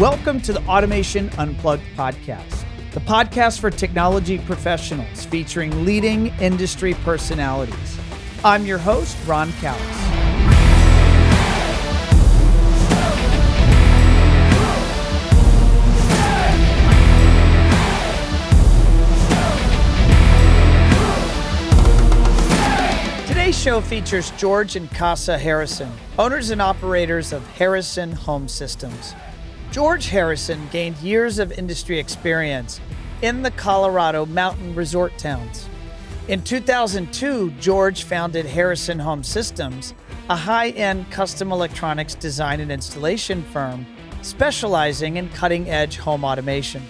Welcome to the Automation Unplugged podcast, the podcast for technology professionals featuring leading industry personalities. I'm your host, Ron Callis. Today's show features George and Casa Harrison, owners and operators of Harrison Home Systems. George Harrison gained years of industry experience in the Colorado mountain resort towns. In 2002, George founded Harrison Home Systems, a high end custom electronics design and installation firm specializing in cutting edge home automation.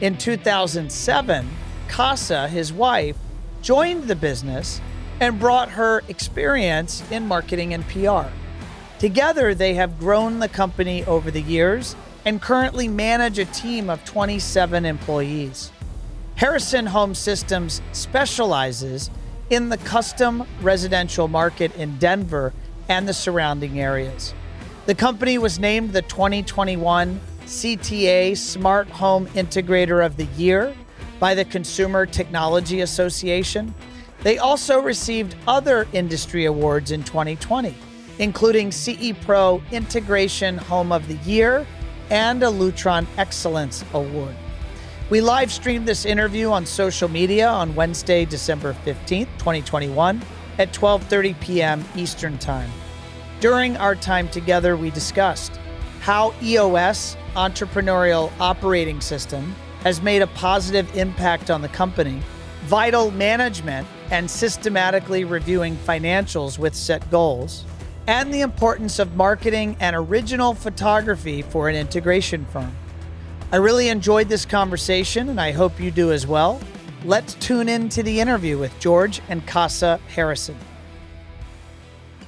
In 2007, Casa, his wife, joined the business and brought her experience in marketing and PR. Together, they have grown the company over the years and currently manage a team of 27 employees. Harrison Home Systems specializes in the custom residential market in Denver and the surrounding areas. The company was named the 2021 CTA Smart Home Integrator of the Year by the Consumer Technology Association they also received other industry awards in 2020, including CE Pro Integration Home of the Year and a Lutron Excellence Award. We live streamed this interview on social media on Wednesday, December 15th, 2021 at 12:30 p.m. Eastern Time. During our time together, we discussed how EOS entrepreneurial operating system has made a positive impact on the company, vital management and systematically reviewing financials with set goals, and the importance of marketing and original photography for an integration firm. I really enjoyed this conversation, and I hope you do as well. Let's tune in to the interview with George and Casa Harrison.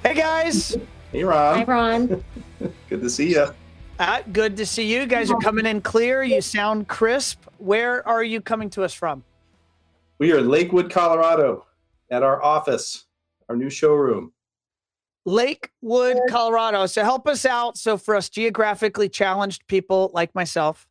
Hey, guys. Hey, Ron. Hi, Ron. good to see you. Uh, good to see you. you guys are coming in clear. You sound crisp. Where are you coming to us from? We are in Lakewood, Colorado at our office, our new showroom. Lakewood, Colorado. So help us out. So for us geographically challenged people like myself,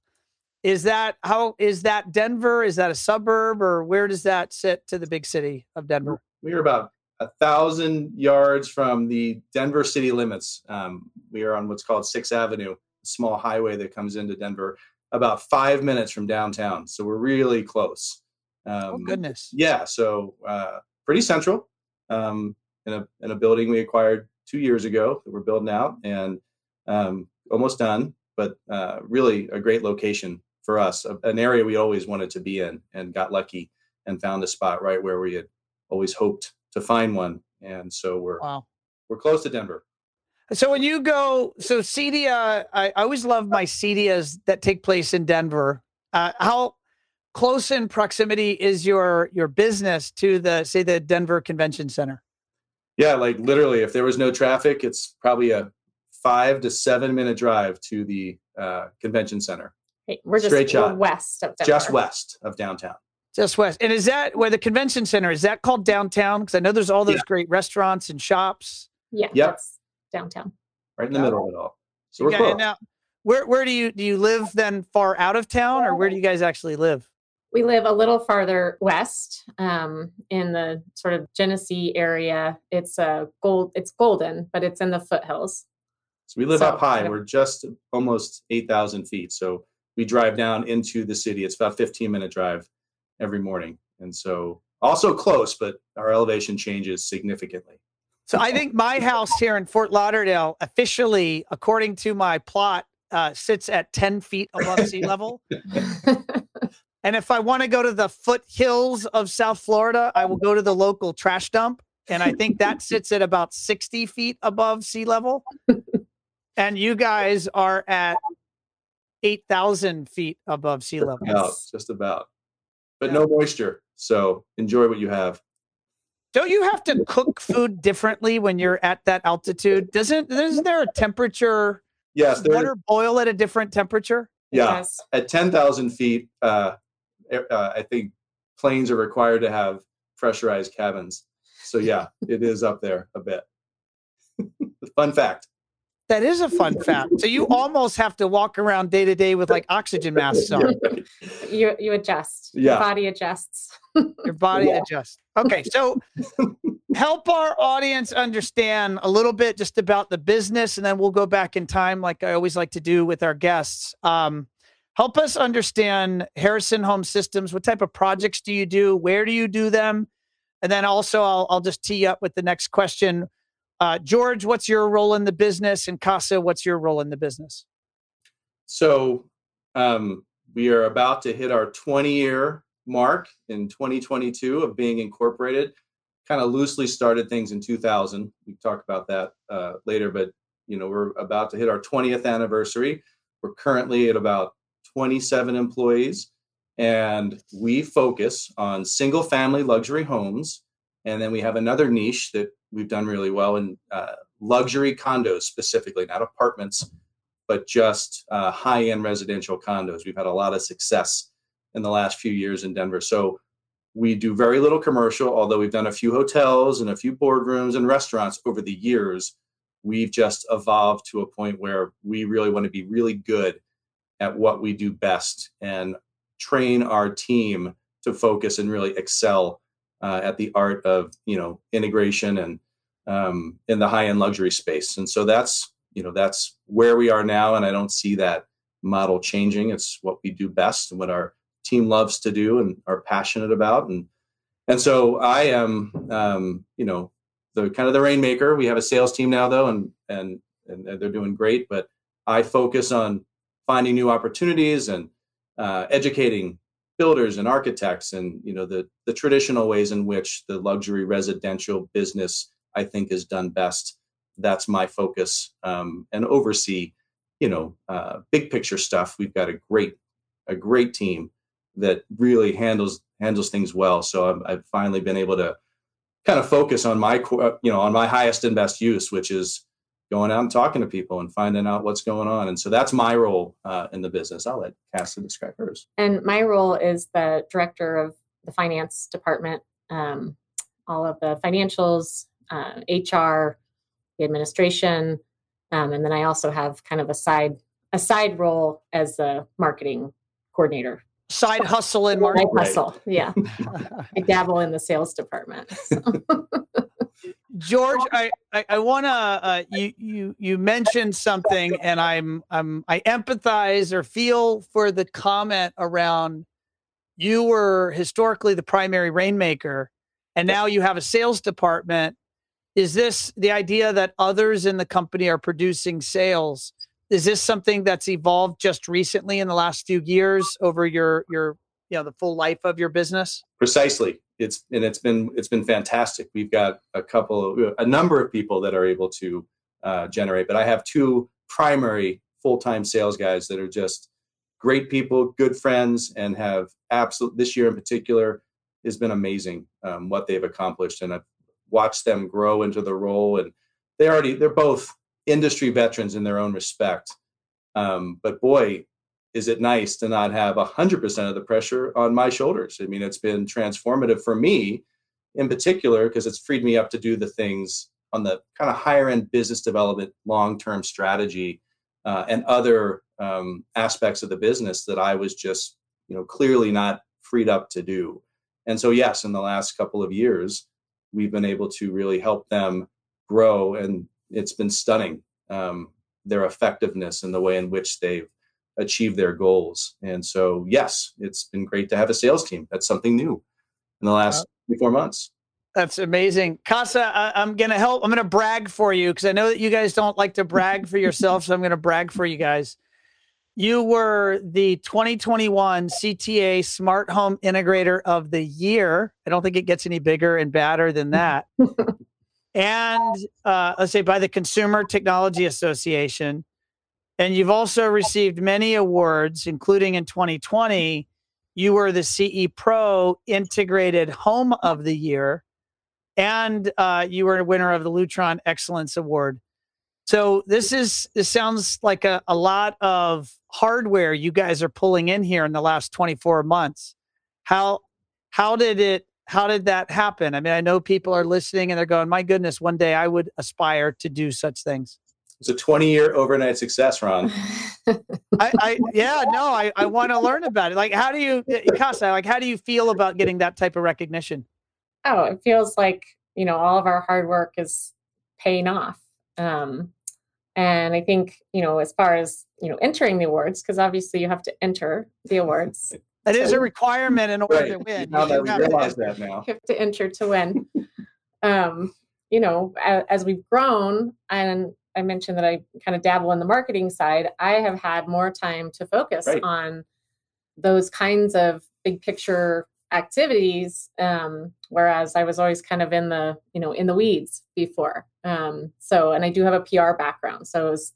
is that how is that Denver? Is that a suburb or where does that sit to the big city of Denver? We are about a thousand yards from the Denver city limits. Um, we are on what's called Sixth Avenue, a small highway that comes into Denver, about five minutes from downtown. So we're really close. Um, oh goodness! Yeah, so uh, pretty central um, in a in a building we acquired two years ago that we're building out and um, almost done, but uh, really a great location for us, an area we always wanted to be in, and got lucky and found a spot right where we had always hoped to find one, and so we're wow. we're close to Denver. So when you go, so CEDIA, I, I always love my CEDIAs that take place in Denver. Uh, how close in proximity is your your business to the say the Denver Convention Center? Yeah, like literally, if there was no traffic, it's probably a five to seven minute drive to the uh, convention center. Hey, we're just Straight shot. west of Denver. Just west of downtown. Just west. And is that where the convention center is that called downtown? Because I know there's all those yeah. great restaurants and shops. Yeah. Yep. downtown. Right in the middle of it all. So we're close. Now, where where do you do you live then far out of town or where do you guys actually live? We live a little farther west um, in the sort of Genesee area. It's a gold. It's golden, but it's in the foothills. So we live so, up high. We're just almost eight thousand feet. So we drive down into the city. It's about fifteen minute drive every morning, and so also close, but our elevation changes significantly. So I think my house here in Fort Lauderdale, officially, according to my plot, uh, sits at ten feet above sea level. And if I want to go to the foothills of South Florida, I will go to the local trash dump. And I think that sits at about 60 feet above sea level. and you guys are at 8,000 feet above sea level. About, just about. But yeah. no moisture. So enjoy what you have. Don't you have to cook food differently when you're at that altitude? Doesn't isn't there a temperature? Yes, water boil at a different temperature. Yeah, yes. at ten thousand feet, uh, uh, I think planes are required to have pressurized cabins. So yeah, it is up there a bit. Fun fact. That is a fun fact. So you almost have to walk around day to day with like oxygen masks on. You you adjust. Yeah. Your body adjusts. Your body Yeah. adjusts. Okay, so help our audience understand a little bit just about the business, and then we'll go back in time, like I always like to do with our guests. Um, help us understand Harrison Home Systems. What type of projects do you do? Where do you do them? And then also, I'll I'll just tee up with the next question. Uh, George, what's your role in the business? And Casa, what's your role in the business? So um, we are about to hit our 20 year mark in 2022 of being incorporated. Kind of loosely started things in 2000. We talk about that uh, later, but you know we're about to hit our 20th anniversary. We're currently at about 27 employees, and we focus on single family luxury homes. And then we have another niche that we've done really well in uh, luxury condos specifically, not apartments but just uh, high-end residential condos. We've had a lot of success in the last few years in Denver. So we do very little commercial, although we've done a few hotels and a few boardrooms and restaurants over the years. We've just evolved to a point where we really want to be really good at what we do best and train our team to focus and really excel uh, at the art of you know integration and um, in the high-end luxury space. And so that's you know that's where we are now and i don't see that model changing. It's what we do best and what our team loves to do and are passionate about. And and so i am um, you know the kind of the rainmaker. We have a sales team now though and and and they're doing great but i focus on finding new opportunities and uh, educating builders and architects and you know the the traditional ways in which the luxury residential business i think is done best. That's my focus um, and oversee you know uh, big picture stuff. We've got a great a great team that really handles handles things well. So I've, I've finally been able to kind of focus on my co- you know on my highest and best use which is going out and talking to people and finding out what's going on and so that's my role uh, in the business i'll let Casa describe hers And my role is the director of the finance department, um, all of the financials, uh, HR, the administration, um, and then I also have kind of a side a side role as a marketing coordinator. Side hustle and I marketing. Right. hustle, yeah. I dabble in the sales department. so. George, I I, I want to uh, you you you mentioned something, and I'm I'm I empathize or feel for the comment around you were historically the primary rainmaker, and now you have a sales department. Is this the idea that others in the company are producing sales? Is this something that's evolved just recently in the last few years over your your you know the full life of your business? precisely it's and it's been it's been fantastic. We've got a couple a number of people that are able to uh, generate but i have two primary full-time sales guys that are just great people good friends and have absolute this year in particular has been amazing um, what they've accomplished and i've watched them grow into the role and they already they're both industry veterans in their own respect. Um, but boy is it nice to not have 100% of the pressure on my shoulders. I mean, it's been transformative for me in particular because it's freed me up to do the things on the kind of higher end business development, long term strategy, uh, and other um, aspects of the business that I was just, you know, clearly not freed up to do. And so, yes, in the last couple of years, we've been able to really help them grow, and it's been stunning um, their effectiveness and the way in which they've achieve their goals. And so, yes, it's been great to have a sales team. That's something new in the last four months. That's amazing. Casa, I, I'm going to help. I'm going to brag for you because I know that you guys don't like to brag for yourself. so I'm going to brag for you guys. You were the 2021 CTA Smart Home Integrator of the Year. I don't think it gets any bigger and badder than that. and uh, let's say by the Consumer Technology Association. And you've also received many awards, including in 2020. You were the CE Pro Integrated Home of the Year, and uh, you were a winner of the Lutron Excellence Award. So this is this sounds like a, a lot of hardware you guys are pulling in here in the last 24 months. How how did it how did that happen? I mean, I know people are listening and they're going, "My goodness, one day I would aspire to do such things." It's a 20 year overnight success, Ron. I, I, yeah, no, I, I want to learn about it. Like, how do you, Casa, like, how do you feel about getting that type of recognition? Oh, it feels like, you know, all of our hard work is paying off. Um, and I think, you know, as far as, you know, entering the awards, because obviously you have to enter the awards. That is a requirement in order right. to win. Now that we realize that now. You have to enter to win. um, you know, as, as we've grown and I mentioned that I kind of dabble in the marketing side, I have had more time to focus right. on those kinds of big picture activities um, whereas i was always kind of in the you know in the weeds before um, so and i do have a pr background so it was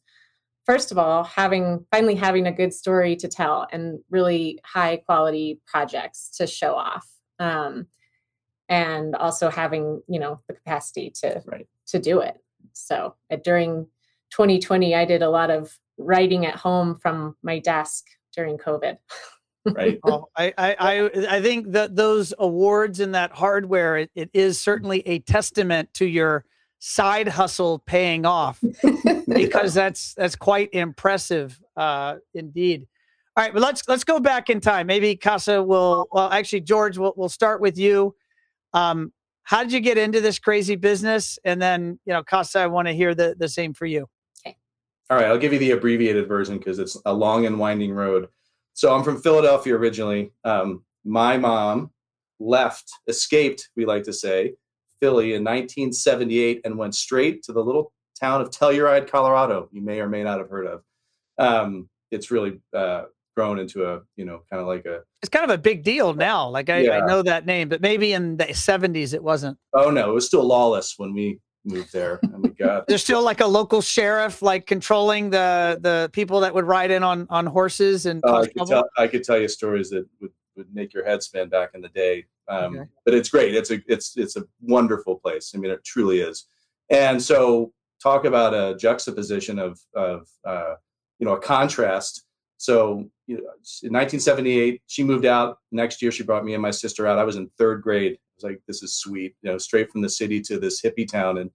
first of all having finally having a good story to tell and really high quality projects to show off um, and also having you know the capacity to right. to do it so uh, during 2020, I did a lot of writing at home from my desk during COVID. right. oh, I, I, I think that those awards and that hardware, it, it is certainly a testament to your side hustle paying off because that's that's quite impressive uh, indeed. All right, but let's let's go back in time. Maybe Casa will. Well, actually, George, we'll we'll start with you. Um, how did you get into this crazy business? And then, you know, Costa, I want to hear the, the same for you. Okay. All right. I'll give you the abbreviated version because it's a long and winding road. So I'm from Philadelphia originally. Um, my mom left, escaped, we like to say, Philly in 1978 and went straight to the little town of Telluride, Colorado. You may or may not have heard of. Um, it's really uh, grown into a you know kind of like a it's kind of a big deal now like I, yeah. I, know that name but maybe in the 70s it wasn't. Oh no it was still lawless when we moved there. Oh my god. There's still like a local sheriff like controlling the the people that would ride in on on horses and uh, I, could tell, I could tell you stories that would would make your head spin back in the day um, okay. but it's great. It's a it's it's a wonderful place. I mean it truly is. And so talk about a juxtaposition of of uh, you know a contrast so you know, in 1978, she moved out. Next year, she brought me and my sister out. I was in third grade. I was like, this is sweet, you know, straight from the city to this hippie town and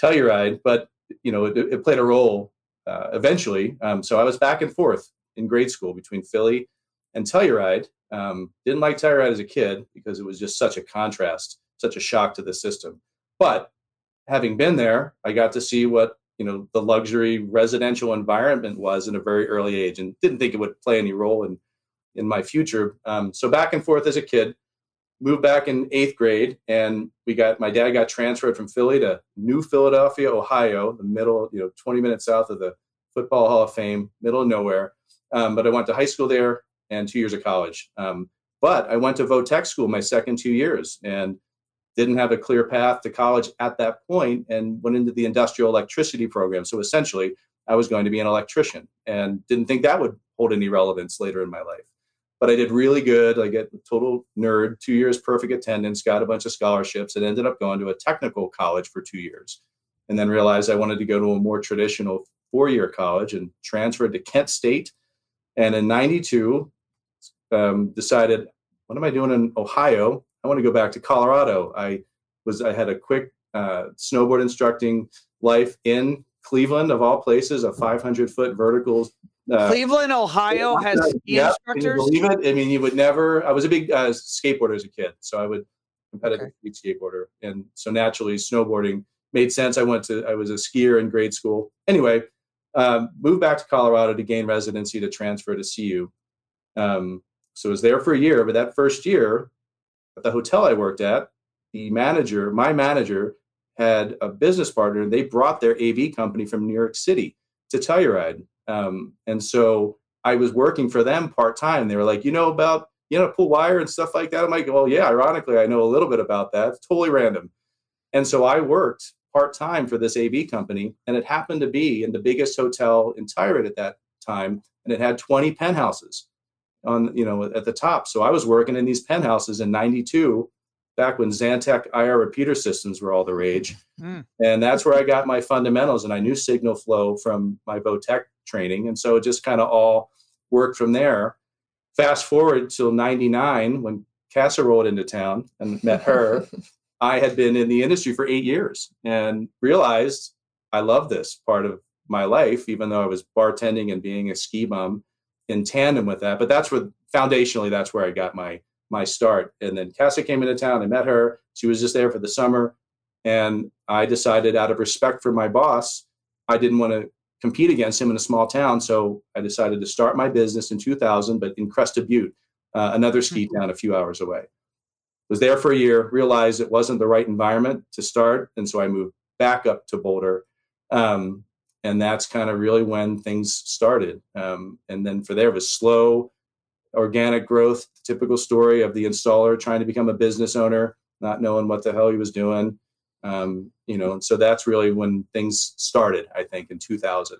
Telluride. But, you know, it, it played a role uh, eventually. Um, so I was back and forth in grade school between Philly and Telluride. Um, didn't like Telluride as a kid because it was just such a contrast, such a shock to the system. But having been there, I got to see what you know the luxury residential environment was in a very early age and didn't think it would play any role in in my future. Um, so back and forth as a kid moved back in eighth grade and we got my dad got transferred from philly to new philadelphia ohio the middle you know 20 minutes south of the football hall of fame middle of nowhere. Um, but i went to high school there and two years of college. Um, but i went to votech school my second two years and didn't have a clear path to college at that point and went into the industrial electricity program. So essentially, I was going to be an electrician and didn't think that would hold any relevance later in my life. But I did really good. I get total nerd, two years perfect attendance, got a bunch of scholarships, and ended up going to a technical college for two years. And then realized I wanted to go to a more traditional four year college and transferred to Kent State. And in 92, um, decided, what am I doing in Ohio? I want to go back to Colorado. I was I had a quick uh, snowboard instructing life in Cleveland, of all places, a 500 foot vertical. Uh, Cleveland, Ohio has ski instructors. believe it? I mean, you would never. I was a big uh, skateboarder as a kid, so I would competitive okay. skateboarder, and so naturally snowboarding made sense. I went to. I was a skier in grade school. Anyway, um, moved back to Colorado to gain residency to transfer to CU. Um, so I was there for a year, but that first year, at the hotel I worked at, the manager, my manager, had a business partner, and they brought their AV company from New York City to Telluride. Um, and so I was working for them part time. They were like, you know about you know pull wire and stuff like that. I'm like, well, yeah. Ironically, I know a little bit about that. It's totally random. And so I worked part time for this AV company, and it happened to be in the biggest hotel in Telluride at that time, and it had 20 penthouses on you know at the top. So I was working in these penthouses in '92, back when Xantech IR repeater systems were all the rage, mm. and that's where I got my fundamentals. And I knew signal flow from my Votech training, and so it just kind of all worked from there. Fast forward till '99 when Casa rolled into town and met her. I had been in the industry for eight years and realized I love this part of my life, even though I was bartending and being a ski bum in tandem with that. But that's where foundationally, that's where I got my my start. And then Casa came into town. I met her. She was just there for the summer, and I decided, out of respect for my boss, I didn't want to compete against him in a small town. So I decided to start my business in 2000, but in Crested Butte, uh, another ski mm-hmm. town a few hours away. Was there for a year, realized it wasn't the right environment to start, and so I moved back up to Boulder. Um, and that's kind of really when things started. Um, and then for there was slow, organic growth, typical story of the installer trying to become a business owner, not knowing what the hell he was doing. Um, you know, and so that's really when things started, I think, in 2000.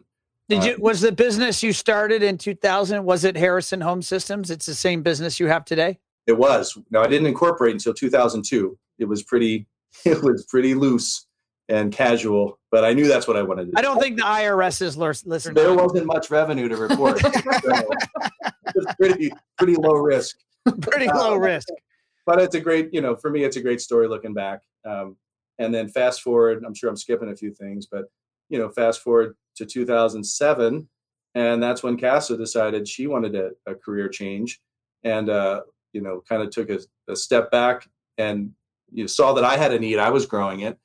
Did you, uh, was the business you started in 2000, was it Harrison Home Systems? It's the same business you have today? It was. Now I didn't incorporate until 2002. It was pretty, it was pretty loose and casual, but I knew that's what I wanted to do. I don't think the IRS is listening. There wasn't much revenue to report. so it was pretty, pretty low risk. pretty low um, risk. But it's a great, you know, for me, it's a great story looking back. Um, and then fast forward, I'm sure I'm skipping a few things, but you know, fast forward to 2007, and that's when Casa decided she wanted a, a career change, and uh, you know, kind of took a, a, step back and you saw that I had a need. I was growing it,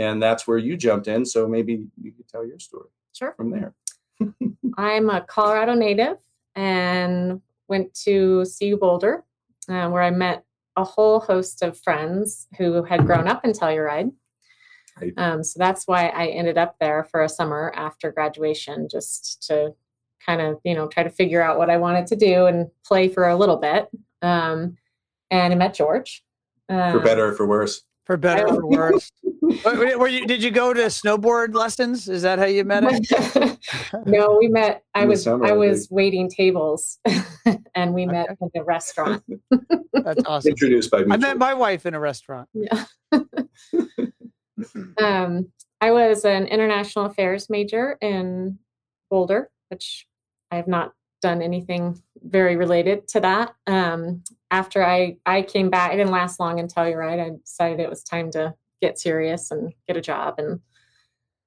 and that's where you jumped in. So maybe you could tell your story. Sure. From there. I'm a Colorado native and went to CU Boulder, uh, where I met a whole host of friends who had grown up in Telluride. Right. Um, so that's why I ended up there for a summer after graduation, just to kind of, you know, try to figure out what I wanted to do and play for a little bit. Um, and I met George. Um, for better or for worse? For better or for worse. Were you, did you go to snowboard lessons? Is that how you met him? no, we met. I was summer, I was waiting tables, and we met in a restaurant. That's awesome. Introduced by me. I met my wife in a restaurant. Yeah. um, I was an international affairs major in Boulder, which I have not done anything very related to that. Um, after I I came back, it didn't last long in Telluride. I decided it was time to get serious and get a job. And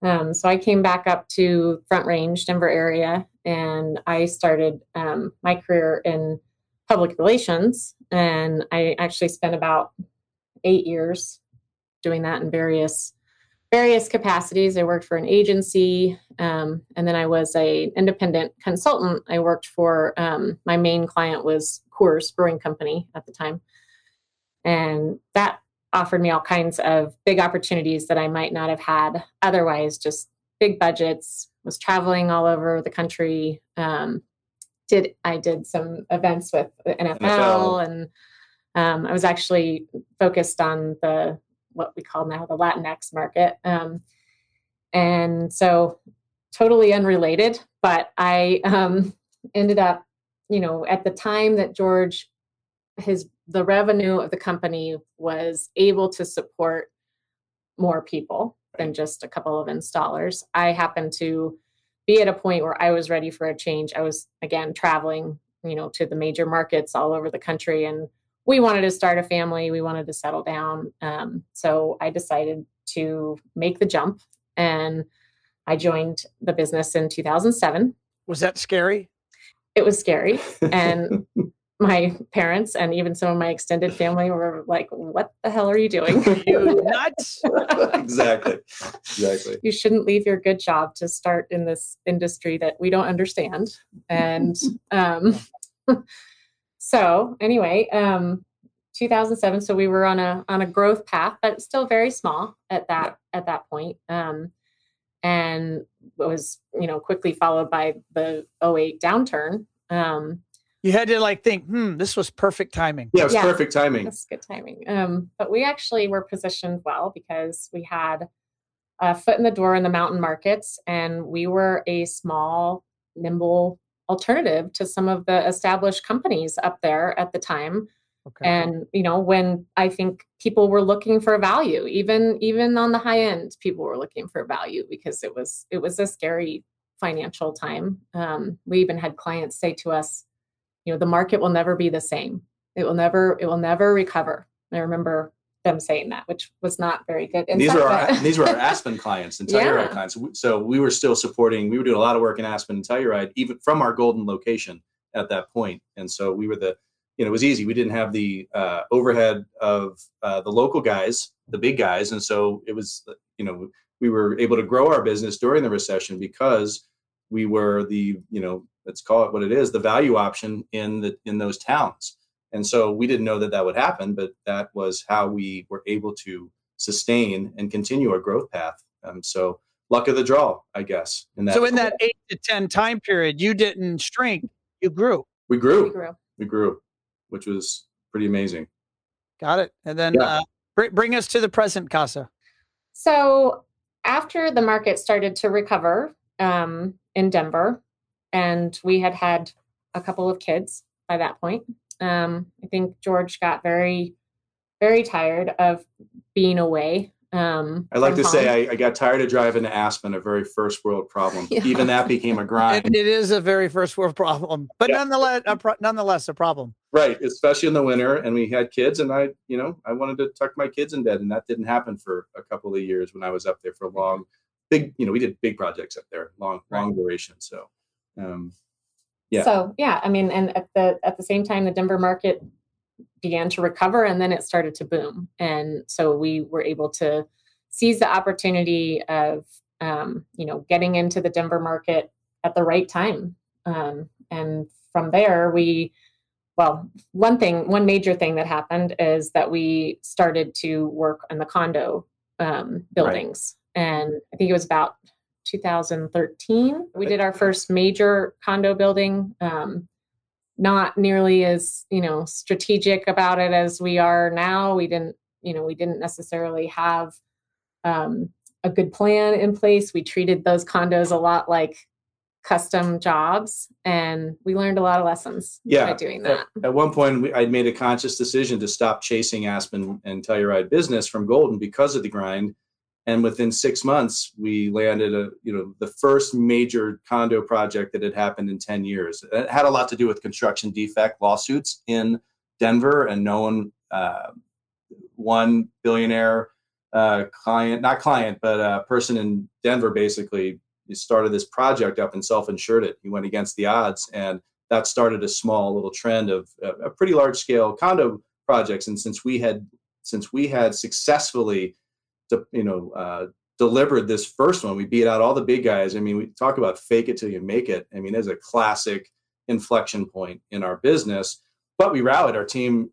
um, so I came back up to Front Range, Denver area, and I started um, my career in public relations. And I actually spent about eight years doing that in various various capacities. I worked for an agency, um, and then I was a independent consultant. I worked for um, my main client was Coors Brewing Company at the time, and that offered me all kinds of big opportunities that I might not have had otherwise, just big budgets, was traveling all over the country. Um, did I did some events with NFL, NFL. and um, I was actually focused on the what we call now the Latinx market. Um, and so totally unrelated, but I um, ended up, you know, at the time that George his the revenue of the company was able to support more people than just a couple of installers. I happened to be at a point where I was ready for a change. I was again traveling, you know, to the major markets all over the country, and we wanted to start a family. We wanted to settle down. Um, so I decided to make the jump, and I joined the business in 2007. Was that scary? It was scary, and my parents and even some of my extended family were like, "What the hell are you doing? you nuts!" exactly, exactly. You shouldn't leave your good job to start in this industry that we don't understand. And um, so, anyway, um, 2007. So we were on a on a growth path, but still very small at that at that point. Um, and was you know quickly followed by the 08 downturn. Um, you had to like think, hmm, this was perfect timing. Yeah, it was yeah, perfect timing. That's good timing. Um, but we actually were positioned well because we had a foot in the door in the mountain markets, and we were a small, nimble alternative to some of the established companies up there at the time. Okay. And you know, when I think people were looking for value, even even on the high end, people were looking for value because it was it was a scary financial time. Um, we even had clients say to us, you know the market will never be the same it will never it will never recover i remember them saying that, which was not very good. these were our these were our Aspen clients and Telluride Yeah. clients. So we were still supporting. We were doing a lot of work in Aspen and Telluride, even from our Golden location at that point. And so we were the, you know, it was easy. We didn't have the uh, overhead of uh, the local guys, the big guys, and so it was, you know, we were able to grow our business during the recession because we were the, you know, let's call it what it is, the value option in the in those towns. And so we didn't know that that would happen, but that was how we were able to sustain and continue our growth path. Um, so luck of the draw, I guess. In that, So in that eight to 10 time period, you didn't shrink, you grew. we we grew, grew. we grew, which was pretty amazing. Got it. And then Yeah. uh, br- bring us to the present, Casa. So after the market started to recover um, in Denver, and we had had a couple of kids by that point, um, I think George got very, very tired of being away. Um, I like from to say. I, I got tired of driving to Aspen, a very first world problem. Yeah. Even that became a It, grind. it is a very first world problem, but Yeah. nonetheless, a pro- nonetheless, a problem. right, especially in the winter. And we had kids, and I, you know, I wanted to tuck my kids in bed, and that didn't happen for a couple of years when I was up there for a long, big, you know, we did big projects up there, long, long duration. So, um, yeah. So yeah, I mean, and at the at the same time, the Denver market began to recover, and then it started to boom, and so we were able to seize the opportunity of um, you know getting into the Denver market at the right time, um, and from there we. Well, one thing, one major thing that happened is that we started to work on the condo um, buildings, and I think it was about 2013 we did our first major condo building um, not nearly as you know strategic about it as we are now. We didn't you know we didn't necessarily have um, a good plan in place. We treated those condos a lot like custom jobs and we learned a lot of lessons Yeah, by doing At, that. at one point, we, I'd made a conscious decision to stop chasing Aspen and Telluride business from Golden because of the grind. And within six months, we landed a you know the first major condo project that had happened in ten years. It had a lot to do with construction defect lawsuits in Denver, and no one, uh, one billionaire uh, client, not client, but a person in Denver, basically started this project up and self-insured it. He went against the odds, and that started a small little trend of a pretty large scale condo projects. And since we had since we had successfully, de- you know, uh, delivered this first one, we beat out all the big guys. I mean, we talk about fake it till you make it. I mean, there's a classic inflection point in our business. But we rallied. Our team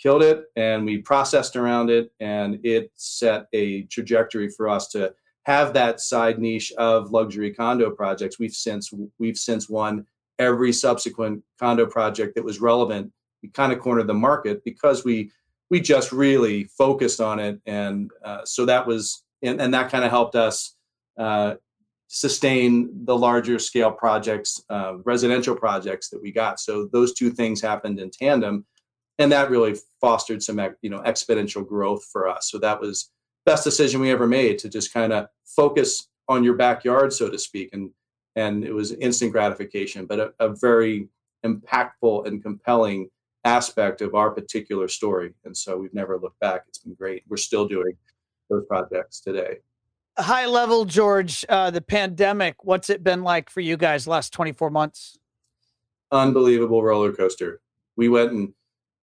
killed it, and we processed around it, and it set a trajectory for us to have that side niche of luxury condo projects. We've since we've since won every subsequent condo project that was relevant. We kind of cornered the market because we we just really focused on it, and uh, so that was and, and that kind of helped us uh, sustain the larger scale projects, uh, residential projects that we got. So those two things happened in tandem, and that really fostered some you know exponential growth for us. So that was best decision we ever made to just kind of focus on your backyard, so to speak, and and it was instant gratification, but a, a very impactful and compelling aspect of our particular story. And so we've never looked back. It's been great. We're still doing those projects today. High level, George, uh, the pandemic, what's it been like for you guys last 24 months? Unbelievable roller coaster. We went and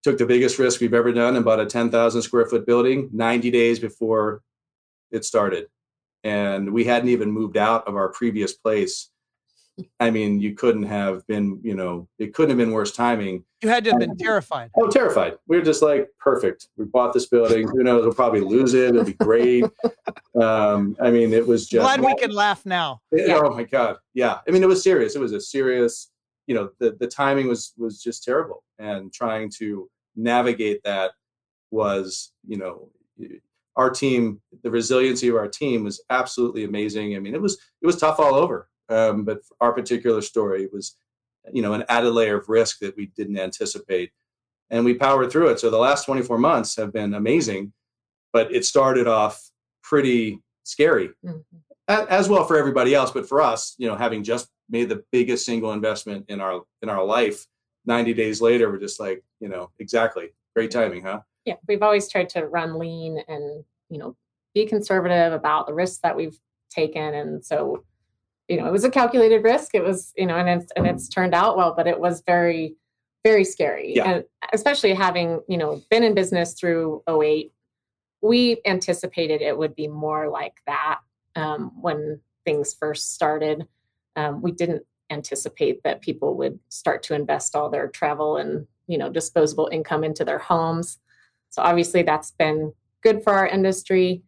took the biggest risk we've ever done and bought a 10,000 square foot building 90 days before it started. And we hadn't even moved out of our previous place. I mean, you couldn't have been, you know, it couldn't have been worse timing. You had to have been terrified. Oh, terrified. We were just like, perfect. We bought this building. Who knows? We'll probably lose it. It'll be great. um, I mean, it was just. Glad we can laugh now. Yeah. Oh my God. Yeah. I mean, it was serious. It was a serious, you know, the, the timing was, was just terrible. And trying to navigate that was, you know, our team, the resiliency of our team was absolutely amazing. I mean, it was, it was tough all over. Um, but our particular story was, you know, an added layer of risk that we didn't anticipate. And we powered through it. So the last 24 months have been amazing, but it started off pretty scary Mhm. a- as well for everybody else but for us you know having just made the biggest single investment in our in our life 90 days later we're just like you know exactly great timing huh yeah, we've always tried to run lean and you know be conservative about the risks that we've taken, and so you know it was a calculated risk. It was you know, and it's and it's turned out well, but it was very very scary, Yeah. and especially having you know been in business through 08 we anticipated it would be more like that um, when things first started. Um, we didn't anticipate that people would start to invest all their travel and you know disposable income into their homes. So obviously that's been good for our industry.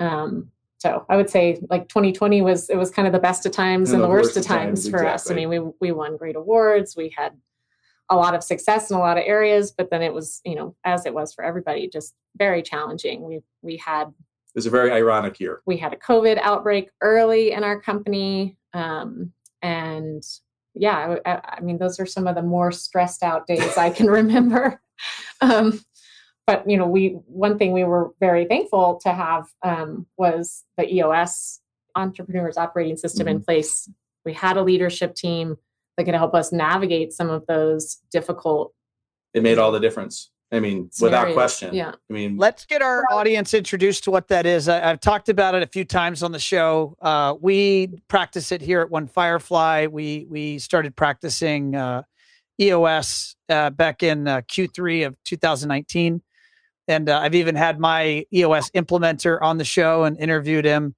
Um, so I would say like 2020 was it was kind of the best of times and, the, worst, of times, for us. I mean, we we won great awards. We had a lot of success in a lot of areas, but then it was you know as it was for everybody, just very challenging. We we had It was a very ironic year. we had a COVID outbreak early in our company. Um, and yeah, I, I- I mean, those are some of the more stressed out days I can remember. Um, but you know, we one thing we were very thankful to have um, was the EOS Entrepreneurs Operating System in place. We had a leadership team that could help us navigate some of those difficult It made all the difference. I mean, without question. Yeah. I mean, Let's get our audience introduced to what that is. I, I've talked about it a few times on the show. Uh, we practice it here at One Firefly. We we started practicing uh, EOS uh, back in uh, Q3 of 2019, and uh, I've even had my EOS implementer on the show and interviewed him.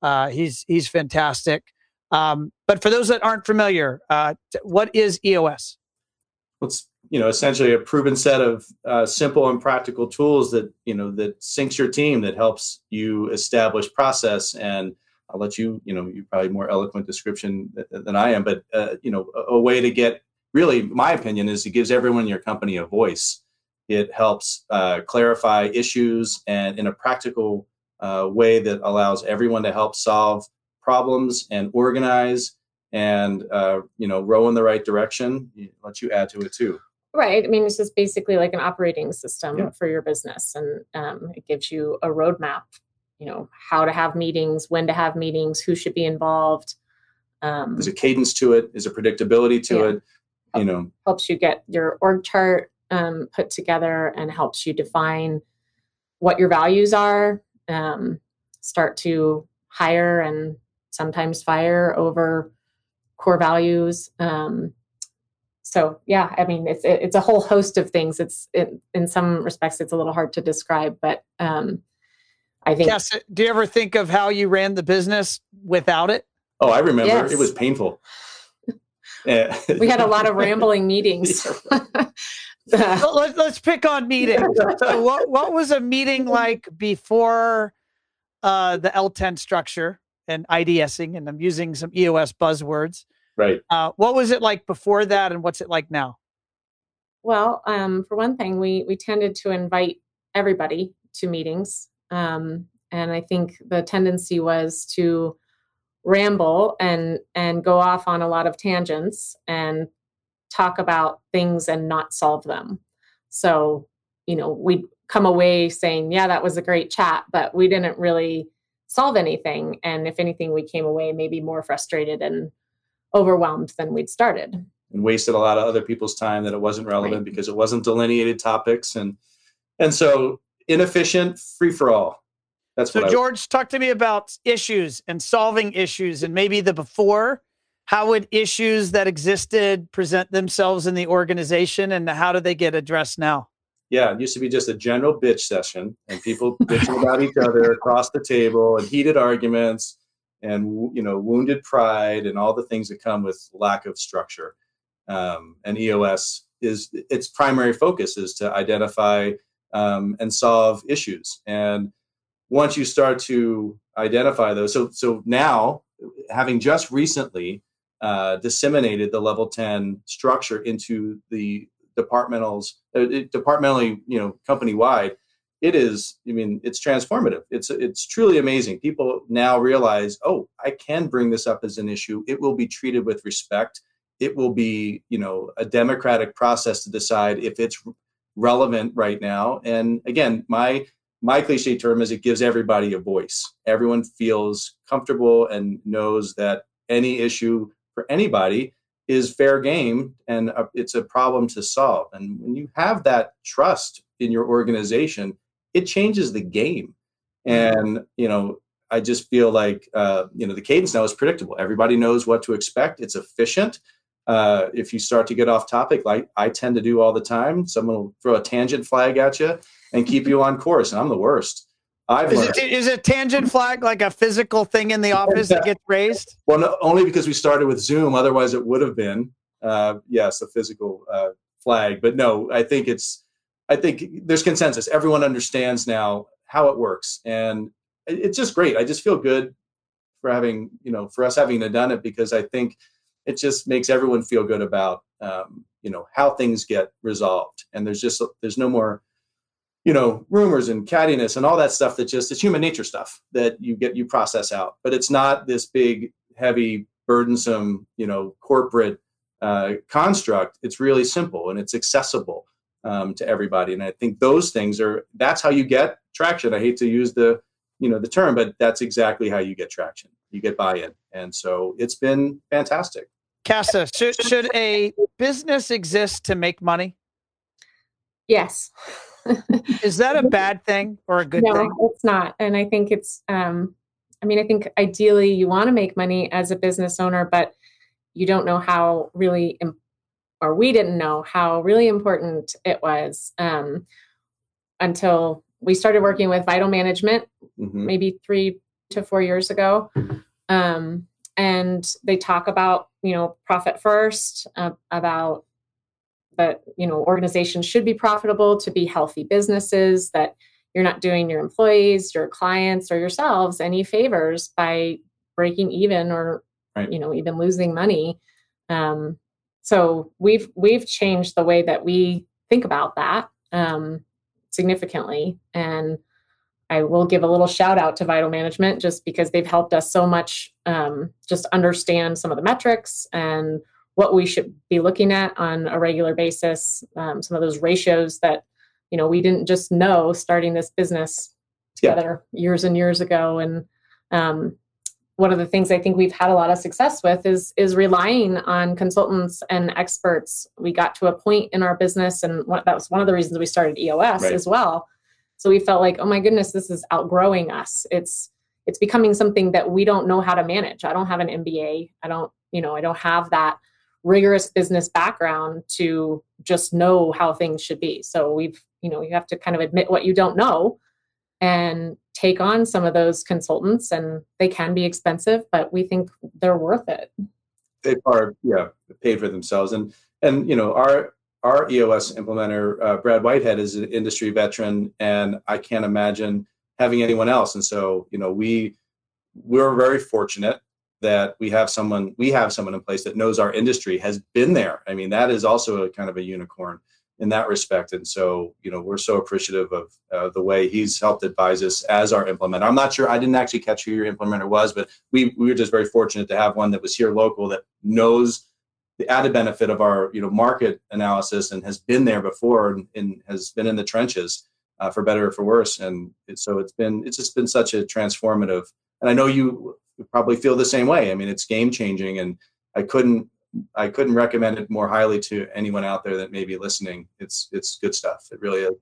Uh, he's he's fantastic. Um, but for those that aren't familiar, uh, what is EOS? it's you know essentially a proven set of uh, simple and practical tools that you know that syncs your team that helps you establish process and i'll let you you know you probably more eloquent description th- than i am but uh, you know a, a way to get really my opinion is it gives everyone in your company a voice it helps uh, clarify issues and in a practical uh, way that allows everyone to help solve problems and organize and uh, you know row in the right direction let you add to it too Right. I mean, it's just basically like an operating system Yeah. for your business, and um, it gives you a roadmap. You know how to have meetings, when to have meetings, who should be involved. Um, there's a cadence to it there's a predictability to Yeah. it you know helps you get your org chart um, put together and helps you define what your values are. Um, start to hire and sometimes fire over core values. Um, so yeah, I mean, it's it, it's a whole host of things. It's it, in some respects it's a little hard to describe, but um, I think Yes. Do you ever think of how you ran the business without it? oh i remember Yes. it was painful Yeah. we had a lot of rambling meetings. Well, Let, let's pick on meetings. So what what was a meeting like before uh, the L10 structure and IDSing? And I'm using some EOS buzzwords. right Uh, what was it like before that, and what's it like now? Well, um, for one thing, we we tended to invite everybody to meetings, um, and I think the tendency was to ramble and and go off on a lot of tangents and talk about things and not solve them. So, you know, we'd come away saying, "Yeah, that was a great chat," but we didn't really solve anything. And if anything, we came away maybe more frustrated and overwhelmed than we'd started. and wasted a lot of other people's time that it wasn't relevant Right. because it wasn't delineated topics and and so inefficient free for all that's So what I, George, talk to me about issues and solving issues, and maybe the before. How would issues that existed present themselves in the organization, and how do they get addressed now? yeah it used to be just a general bitch session and people bitching about each other across the table and heated arguments and you know wounded pride and all the things that come with lack of structure um, and eos is its primary focus is to identify um, and solve issues and once you start to identify those so so now having just recently uh, disseminated the level 10 structure into the departmentals uh, departmentally you know company wide it is i mean it's transformative. It's it's truly amazing. People now realize oh i can bring this up as an issue. It will be treated with respect. It will be you know a democratic process to decide if it's relevant right now. And again my my cliche term is it gives everybody a voice. Everyone feels comfortable and knows that any issue for anybody is fair game and uh, it's a problem to solve and when you have that trust in your organization, it changes the game. And you know, I just feel like uh, you know the cadence now is predictable. Everybody knows what to expect. It's efficient. Uh, if you start to get off topic, like I tend to do all the time, someone will throw a tangent flag at you and keep you on course, and I'm the worst. I've is, it, is it tangent flag like a physical thing in the office that gets raised? Well, no, only because we started with Zoom. Otherwise, it would have been uh, yes, a physical uh, flag. But no, I think it's I think there's consensus. Everyone understands now how it works, and it's just great. I just feel good for having you know for us having done it because I think it just makes everyone feel good about um, you know how things get resolved, and there's just there's no more you know rumors and cattiness and all that stuff that just it's human nature stuff that you get you process out. But it's not this big heavy burdensome you know corporate uh, construct. It's really simple and it's accessible um, to everybody. And i think those things are that's how you get traction. I hate to use the you know the term but that's exactly how you get traction. You get buy-in. And so it's been fantastic. Casa should, should a business exist to make money? Yes is that a bad thing or a good no, thing it's not and i think it's um i mean i think ideally you want to make money as a business owner but you don't know how really or we didn't know how really important it was um, until we started working with vital management mm-hmm. maybe three to four years ago um, and they talk about you know profit first uh, about that you know organizations should be profitable to be healthy businesses that you're not doing your employees your clients or yourselves any favors by breaking even or right. you know even losing money um, so we've we've changed the way that we think about that um, significantly and i will give a little shout out to vital management just because they've helped us so much um, just understand some of the metrics and what we should be looking at on a regular basis um, some of those ratios that you know we didn't just know starting this business together yeah. years and years ago and um, one of the things I think we've had a lot of success with is is relying on consultants and experts. We got to a point in our business, and what, that was one of the reasons we started EOS right. as well. So we felt like, oh my goodness, this is outgrowing us. It's it's becoming something that we don't know how to manage. I don't have an MBA. I don't, you know, I don't have that rigorous business background to just know how things should be. So we've, you know, you have to kind of admit what you don't know and take on some of those consultants and they can be expensive but we think they're worth it. They are yeah paid for themselves. And and you know our our eos implementer uh, brad whitehead is an industry veteran and i can't imagine having anyone else. And so you know we we're very fortunate that we have someone we have someone in place that knows our industry has been there i mean that is also a kind of a unicorn in that respect. And so, you know, we're so appreciative of uh, the way he's helped advise us as our implementer. I'm not sure, I didn't actually catch who your implementer was, but we, we were just very fortunate to have one that was here local that knows the added benefit of our, you know, market analysis and has been there before and, and has been in the trenches uh, for better or for worse. And it, so it's been, it's just been such a transformative, and I know you probably feel the same way. I mean, it's game changing and I couldn't I couldn't recommend it more highly to anyone out there that may be listening. It's it's good stuff. It really is.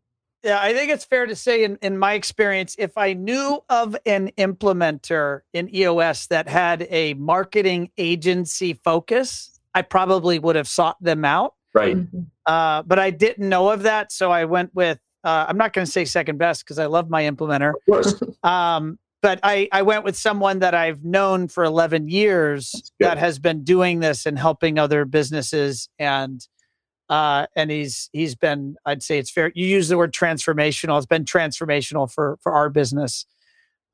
Yeah, I think it's fair to say, in, in my experience, if I knew of an implementer in EOS that had a marketing agency focus, I probably would have sought them out. Right. Mm-hmm. Uh, but I didn't know of that. So I went with, uh, I'm not going to say second best because I love my implementer. Of course. Um, but I, I went with someone that I've known for 11 years that has been doing this and helping other businesses. And, uh, and he's, he's been, I'd say it's fair. You use the word transformational. It's been transformational for, for our business.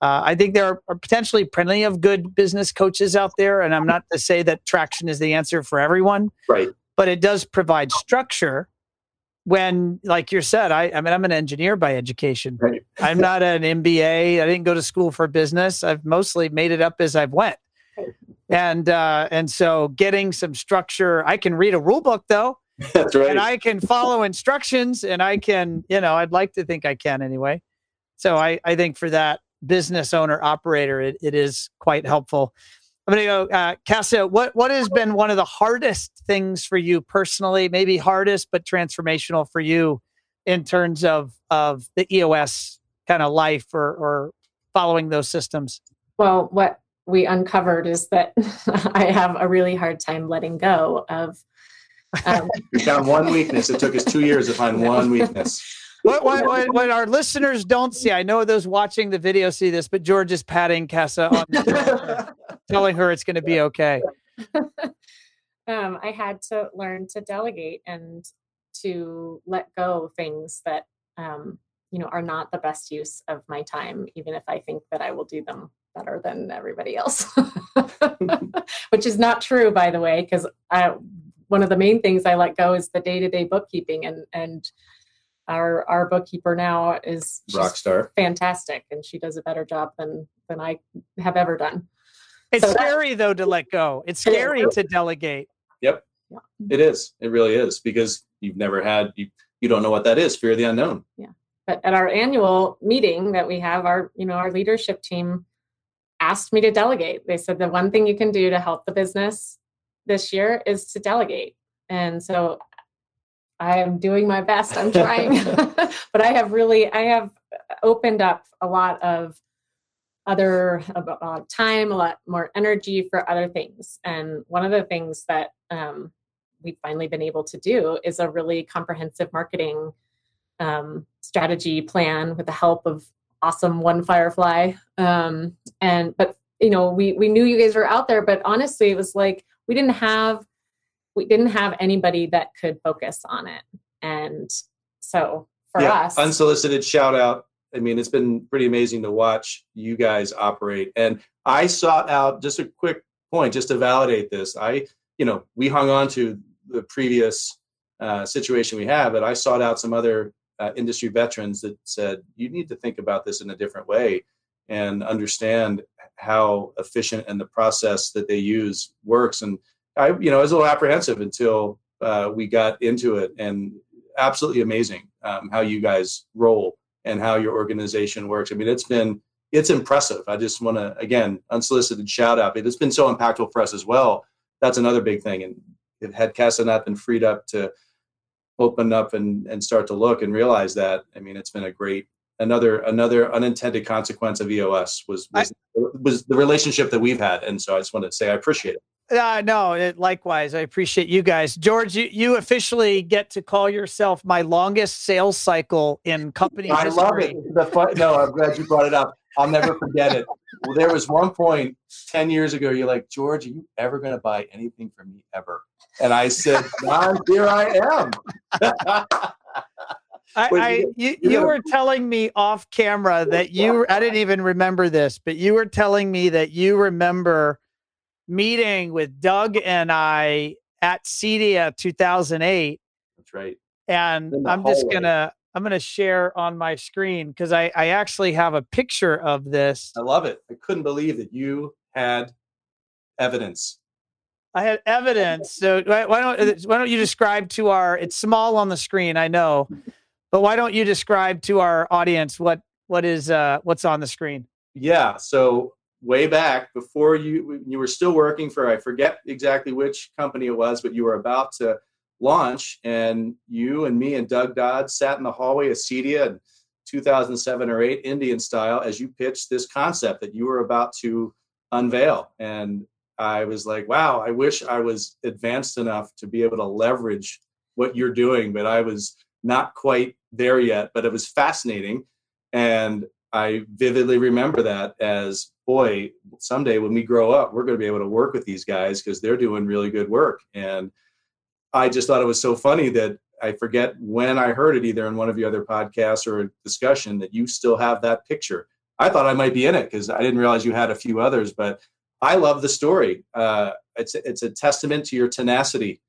Uh, I think there are potentially plenty of good business coaches out there. And I'm not to say that traction is the answer for everyone. Right. But it does provide structure when like you said i i mean i'm an engineer by education. Right. i'm not an mba i didn't go to school for business. I've mostly made it up as i've went. And uh and so getting some structure i can read a rule book though. That's right. And i can follow instructions and i can you know i'd like to think i can anyway. So i i think for that business owner operator it, it is quite helpful I'm going to go, uh, Casa. What what has been one of the hardest things for you personally? Maybe hardest, but transformational for you in terms of of the EOS kind of life or or following those systems? Well, what we uncovered is that I have a really hard time letting go of. Um, we found one weakness. It took us two years to find one weakness. What, what, what, what, our listeners don't see, I know those watching the video see this, but George is patting Kessa on the telling her it's going to be okay. um, I had to learn to delegate and to let go things that um, you know are not the best use of my time, even if I think that I will do them better than everybody else, which is not true, by the way, because one of the main things I let go is the day to day bookkeeping and and our our bookkeeper now is rock star fantastic and she does a better job than than i have ever done. It's so scary though to let go. It's scary to delegate. Yep. Yeah. it is. It really is because you've never had you you don't know what that is fear of the unknown. Yeah. But at our annual meeting that we have our you know our leadership team asked me to delegate. They said the one thing you can do to help the business this year is to delegate. And so I am doing my best. I'm trying, but I have really, I have opened up a lot of other uh, time, a lot more energy for other things. And one of the things that um, we've finally been able to do is a really comprehensive marketing um, strategy plan with the help of awesome One Firefly. Um, and but you know, we we knew you guys were out there, but honestly, it was like we didn't have we didn't have anybody that could focus on it. And so for yeah, us, unsolicited shout out. I mean, it's been pretty amazing to watch you guys operate. And I sought out just a quick point just to validate this. I, you know, we hung on to the previous uh, situation we have, but I sought out some other uh, industry veterans that said you need to think about this in a different way and understand how efficient and the process that they use works. And I, you know, I was a little apprehensive until uh, we got into it, and absolutely amazing um, how you guys roll and how your organization works. I mean, it's been it's impressive. I just want to again unsolicited shout out. It's been so impactful for us as well. That's another big thing. And it had Casa not been freed up to open up and and start to look and realize that, I mean, it's been a great another another unintended consequence of EOS was was, I, was the relationship that we've had. And so I just want to say I appreciate it. Uh, no, it, likewise. I appreciate you guys. George, you, you officially get to call yourself my longest sales cycle in company I history. love it. The fun, no, I'm glad you brought it up. I'll never forget it. Well, there was one point 10 years ago, you're like, George, are you ever going to buy anything from me ever? And I said, Don, here I am. I, I, you, you were telling me off camera oh, that you, I didn't even remember this, but you were telling me that you remember meeting with Doug and I at CEDIA 2008. That's right. And I'm hallway. just gonna I'm gonna share on my screen because I I actually have a picture of this. I love it. I couldn't believe that you had evidence. I had evidence. So why, why don't why don't you describe to our? It's small on the screen, I know, but why don't you describe to our audience what what is uh what's on the screen? Yeah. So way back before you you were still working for I forget exactly which company it was, but you were about to launch, and you and me and Doug Dodd sat in the hallway of CEDIA in 2007 or 8 Indian style as you pitched this concept that you were about to unveil and I was like, wow, I wish I was advanced enough to be able to leverage what you're doing, but I was not quite there yet. But it was fascinating. And I vividly remember that as boy, someday when we grow up, we're going to be able to work with these guys because they're doing really good work. And I just thought it was so funny that I forget when I heard it either in one of your other podcasts or a discussion that you still have that picture. I thought I might be in it because I didn't realize you had a few others, but I love the story. Uh, it's it's a testament to your tenacity,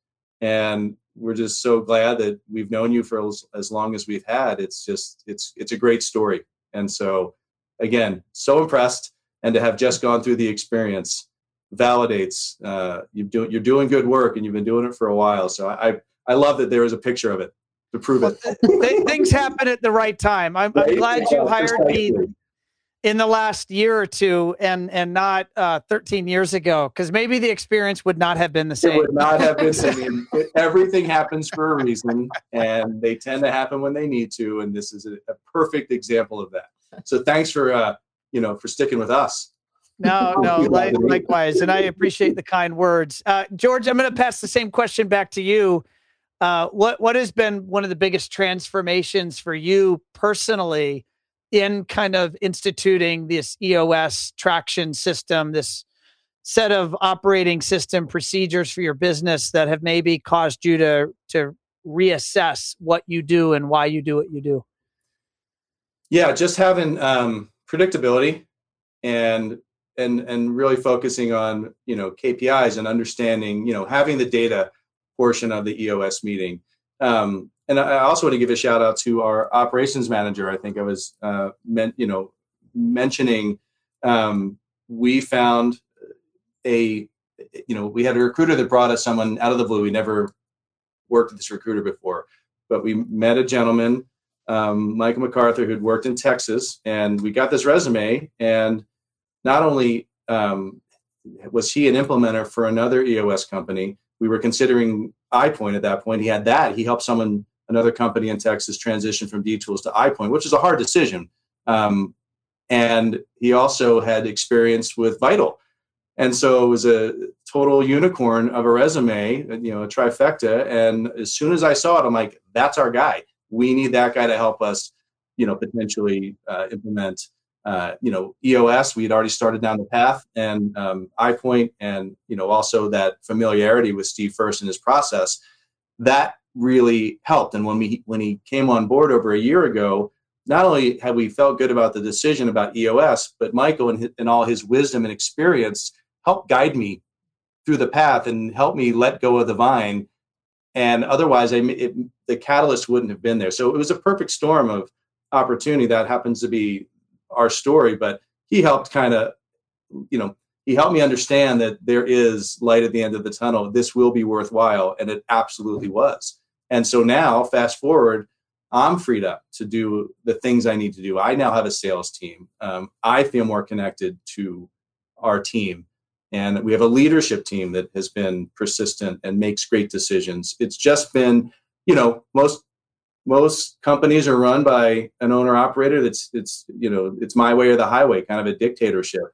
and we're just so glad that we've known you for as, as long as we've had. It's just it's it's a great story, and so again, so impressed and to have just gone through the experience validates uh, you do, you're doing good work and you've been doing it for a while. So I, I love that there is a picture of it to prove it. Things happen at the right time. I'm, I'm glad you hired me. In the last year or two and and not uh, 13 years ago because maybe the experience would not have been the same it would not have been the same. Everything happens for a reason and they tend to happen when they need to and this is a, a perfect example of that. So thanks for uh you know for sticking with us. No no like, likewise and i appreciate the kind words. Uh, george i'm going to pass the same question back to you. Uh, what what has been one of the biggest transformations for you personally in kind of instituting this EOS traction system, this set of operating system procedures for your business that have maybe caused you to to reassess what you do and why you do what you do? Yeah, just having um, predictability and and and really focusing on you know KPIs and understanding you know having the data portion of the EOS meeting. Um, and I also want to give a shout out to our operations manager. I think I was, uh, meant, you know, mentioning um, we found a, you know, we had a recruiter that brought us someone out of the blue. We never worked with this recruiter before, but we met a gentleman, um, Michael MacArthur, who'd worked in Texas, and we got this resume. And not only um, was he an implementer for another EOS company, we were considering iPoint at that point. He had that. He helped someone another company in Texas transitioned from D Tools to iPoint, which is a hard decision. Um, and he also had experience with Vital. And so it was a total unicorn of a resume, you know, a trifecta. And as soon as I saw it, I'm like, that's our guy. We need that guy to help us, you know, potentially uh, implement, uh, you know, EOS. We had already started down the path, and um, iPoint, and you know, also that familiarity with Steve First and his process. That really helped. And when we when he came on board over a year ago, not only had we felt good about the decision about EOS, but Michael and, and all his wisdom and experience helped guide me through the path and help me let go of the vine. And otherwise, I, it, the catalyst wouldn't have been there. So it was a perfect storm of opportunity. That happens to be our story, but he helped kind of, you know, he helped me understand that there is light at the end of the tunnel. This will be worthwhile, and it absolutely was. And so now, fast forward, I'm freed up to do the things I need to do. I now have a sales team. Um, I feel more connected to our team. And we have a leadership team that has been persistent and makes great decisions. It's just been, you know, most most companies are run by an owner operator that's it's you know it's my way or the highway kind of a dictatorship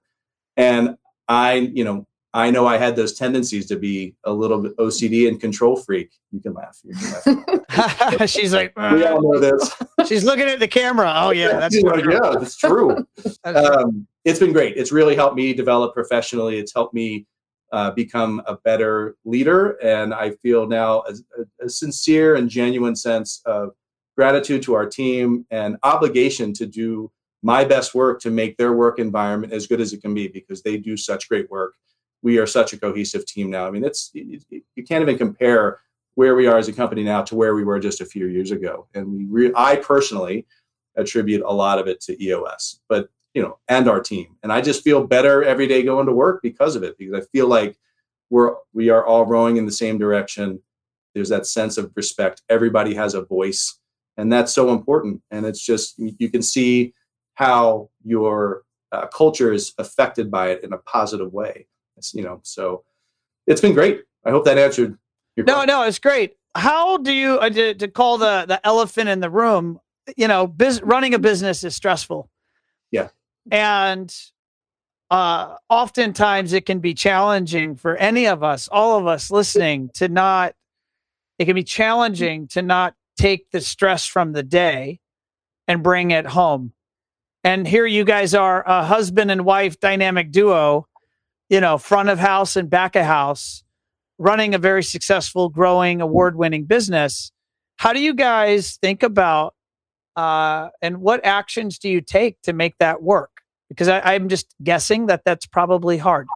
and i you know I know I had those tendencies to be a little bit OCD and control freak. You can laugh. You can laugh. She's like, we all know this. She's looking at the camera. Oh yeah, that's like, yeah, that's true. um, it's been great. It's really helped me develop professionally. It's helped me uh, become a better leader, and I feel now a, a sincere and genuine sense of gratitude to our team and obligation to do my best work to make their work environment as good as it can be because they do such great work we are such a cohesive team now. I mean, it's you can't even compare where we are as a company now to where we were just a few years ago. And we, re- I personally attribute a lot of it to EOS, but you know, and our team. And I just feel better every day going to work because of it. Because I feel like we're we are all rowing in the same direction. There's that sense of respect. Everybody has a voice, and that's so important. And it's just you can see how your uh, culture is affected by it in a positive way you know, so it's been great. I hope that answered your No, question. no, it's great. How do you uh, to, to, call the the elephant in the room? You know, biz, running a business is stressful. Yeah. And uh, oftentimes it can be challenging for any of us, all of us listening, to not. It can be challenging to not take the stress from the day and bring it home. And here you guys are, a husband and wife dynamic duo you know, front of house and back of house, running a very successful, growing, award winning business. How do you guys think about uh, and what actions do you take to make that work? Because I, I'm just guessing that that's probably hard.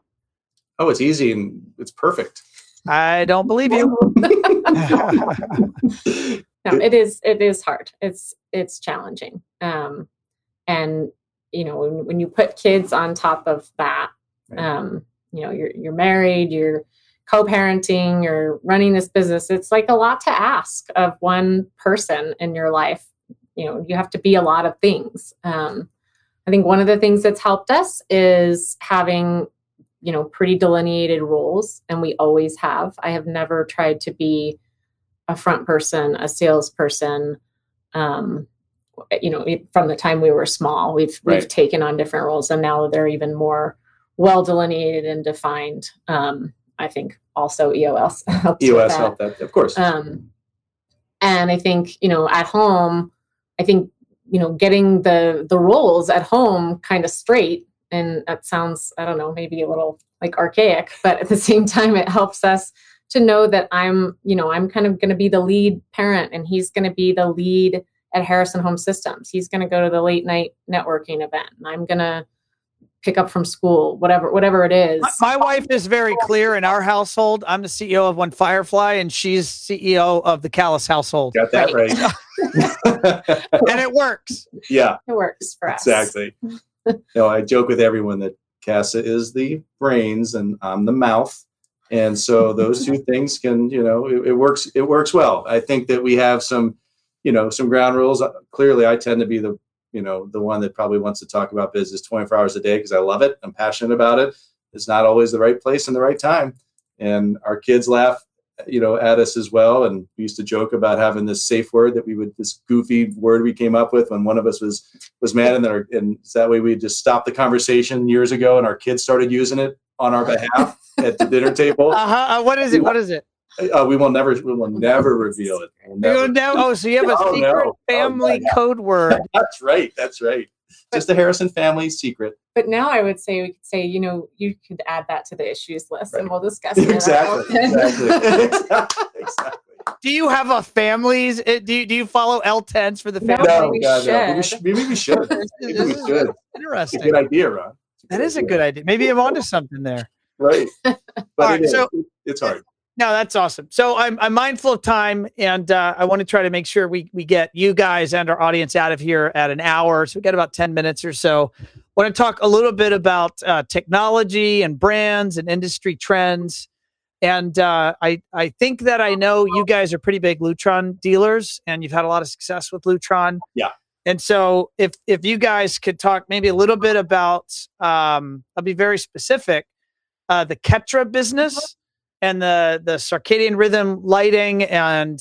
Oh, it's easy and it's perfect. I don't believe you. no, it is. It is hard. It's it's challenging. Um, and you know, when, when you put kids on top of that, um, you know, you're you're married, you're co-parenting, you're running this business. It's like a lot to ask of one person in your life. You know, you have to be a lot of things. Um, I think one of the things that's helped us is having, you know, pretty delineated roles, and we always have. I have never tried to be a front person, a salesperson. Um, you know, from the time we were small, we've right. we've taken on different roles, and now they're even more well delineated and defined. Um, I think also EOS helped. EOS helped that, of course. Um, and I think you know, at home, I think you know, getting the the roles at home kind of straight, and that sounds, I don't know, maybe a little like archaic, but at the same time, it helps us to know that I'm, you know, I'm kind of going to be the lead parent, and he's going to be the lead at Harrison Home Systems. He's going to go to the late night networking event, and I'm going to pick up from school, whatever whatever it is. My, my, wife is very clear in our household. I'm the CEO of One Firefly, and she's CEO of the Callis household. Got that right. and it works. Yeah, it works for us. Exactly. you know, I joke with everyone that Casa is the brains and I'm the mouth. And so those two things can, you know, it, it works. It works well. I think that we have some, you know, some ground rules. Clearly, I tend to be the you know the one that probably wants to talk about business 24 hours a day because i love it i'm passionate about it it's not always the right place and the right time. And our kids laugh you know at us as well and we used to joke about having this safe word that we would this goofy word we came up with when one of us was was mad and then our, and that way we just stopped the conversation years ago and our kids started using it on our behalf at the dinner table. Uh-huh. Uh, what is it? What is it uh, we will never, we will never reveal it. We'll never. Know, oh, so you have a oh, secret no. family oh, code word. That's right. That's right. Just the Harrison family secret. But now I would say we could say, you know, you could add that to the issues list, right. and we'll discuss it. Exactly. exactly. exactly. Do you have a families? Eh, do you, do you follow L10s for the family? No, we God, no. We should, maybe we should. Maybe we should. Interesting. good idea, Ron. That is a good idea. Maybe I'm onto something there. Right. But All right, so, it's hard. No, that's awesome. So I'm, I'm mindful of time, and uh, I want to try to make sure we we get you guys and our audience out of here at an hour. So we got about ten minutes or so. I want to talk a little bit about uh, technology and brands and industry trends. And uh, I I think that I know you guys are pretty big Lutron dealers, and you've had a lot of success with Lutron. Yeah. And so if if you guys could talk maybe a little bit about, um, I'll be very specific, uh, the Ketra business and the the circadian rhythm lighting and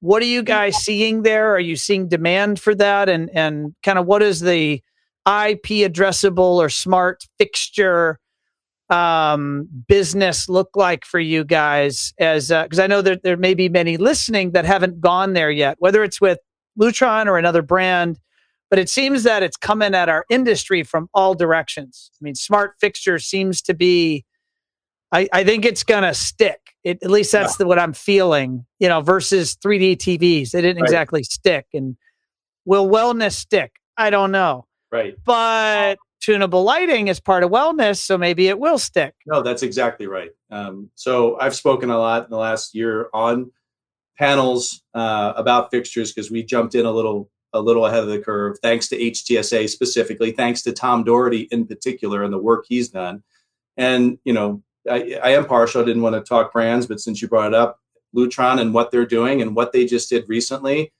what are you guys seeing there? Are you seeing demand for that? And and kind of what is the IP addressable or smart fixture um, business look like for you guys? As because uh, I know that there may be many listening that haven't gone there yet, whether it's with Lutron or another brand. But it seems that it's coming at our industry from all directions. I mean, smart fixture seems to be I, I think it's gonna stick. It, at least that's yeah. the, what I'm feeling. You know, versus 3D TVs, they didn't right. exactly stick. And will wellness stick? I don't know. Right. But tunable lighting is part of wellness, so maybe it will stick. No, that's exactly right. Um, so I've spoken a lot in the last year on panels uh, about fixtures because we jumped in a little a little ahead of the curve, thanks to HTSA specifically, thanks to Tom Doherty in particular and the work he's done. And you know, I, I am partial. I didn't want to talk brands, but since you brought it up, Lutron and what they're doing and what they just did recently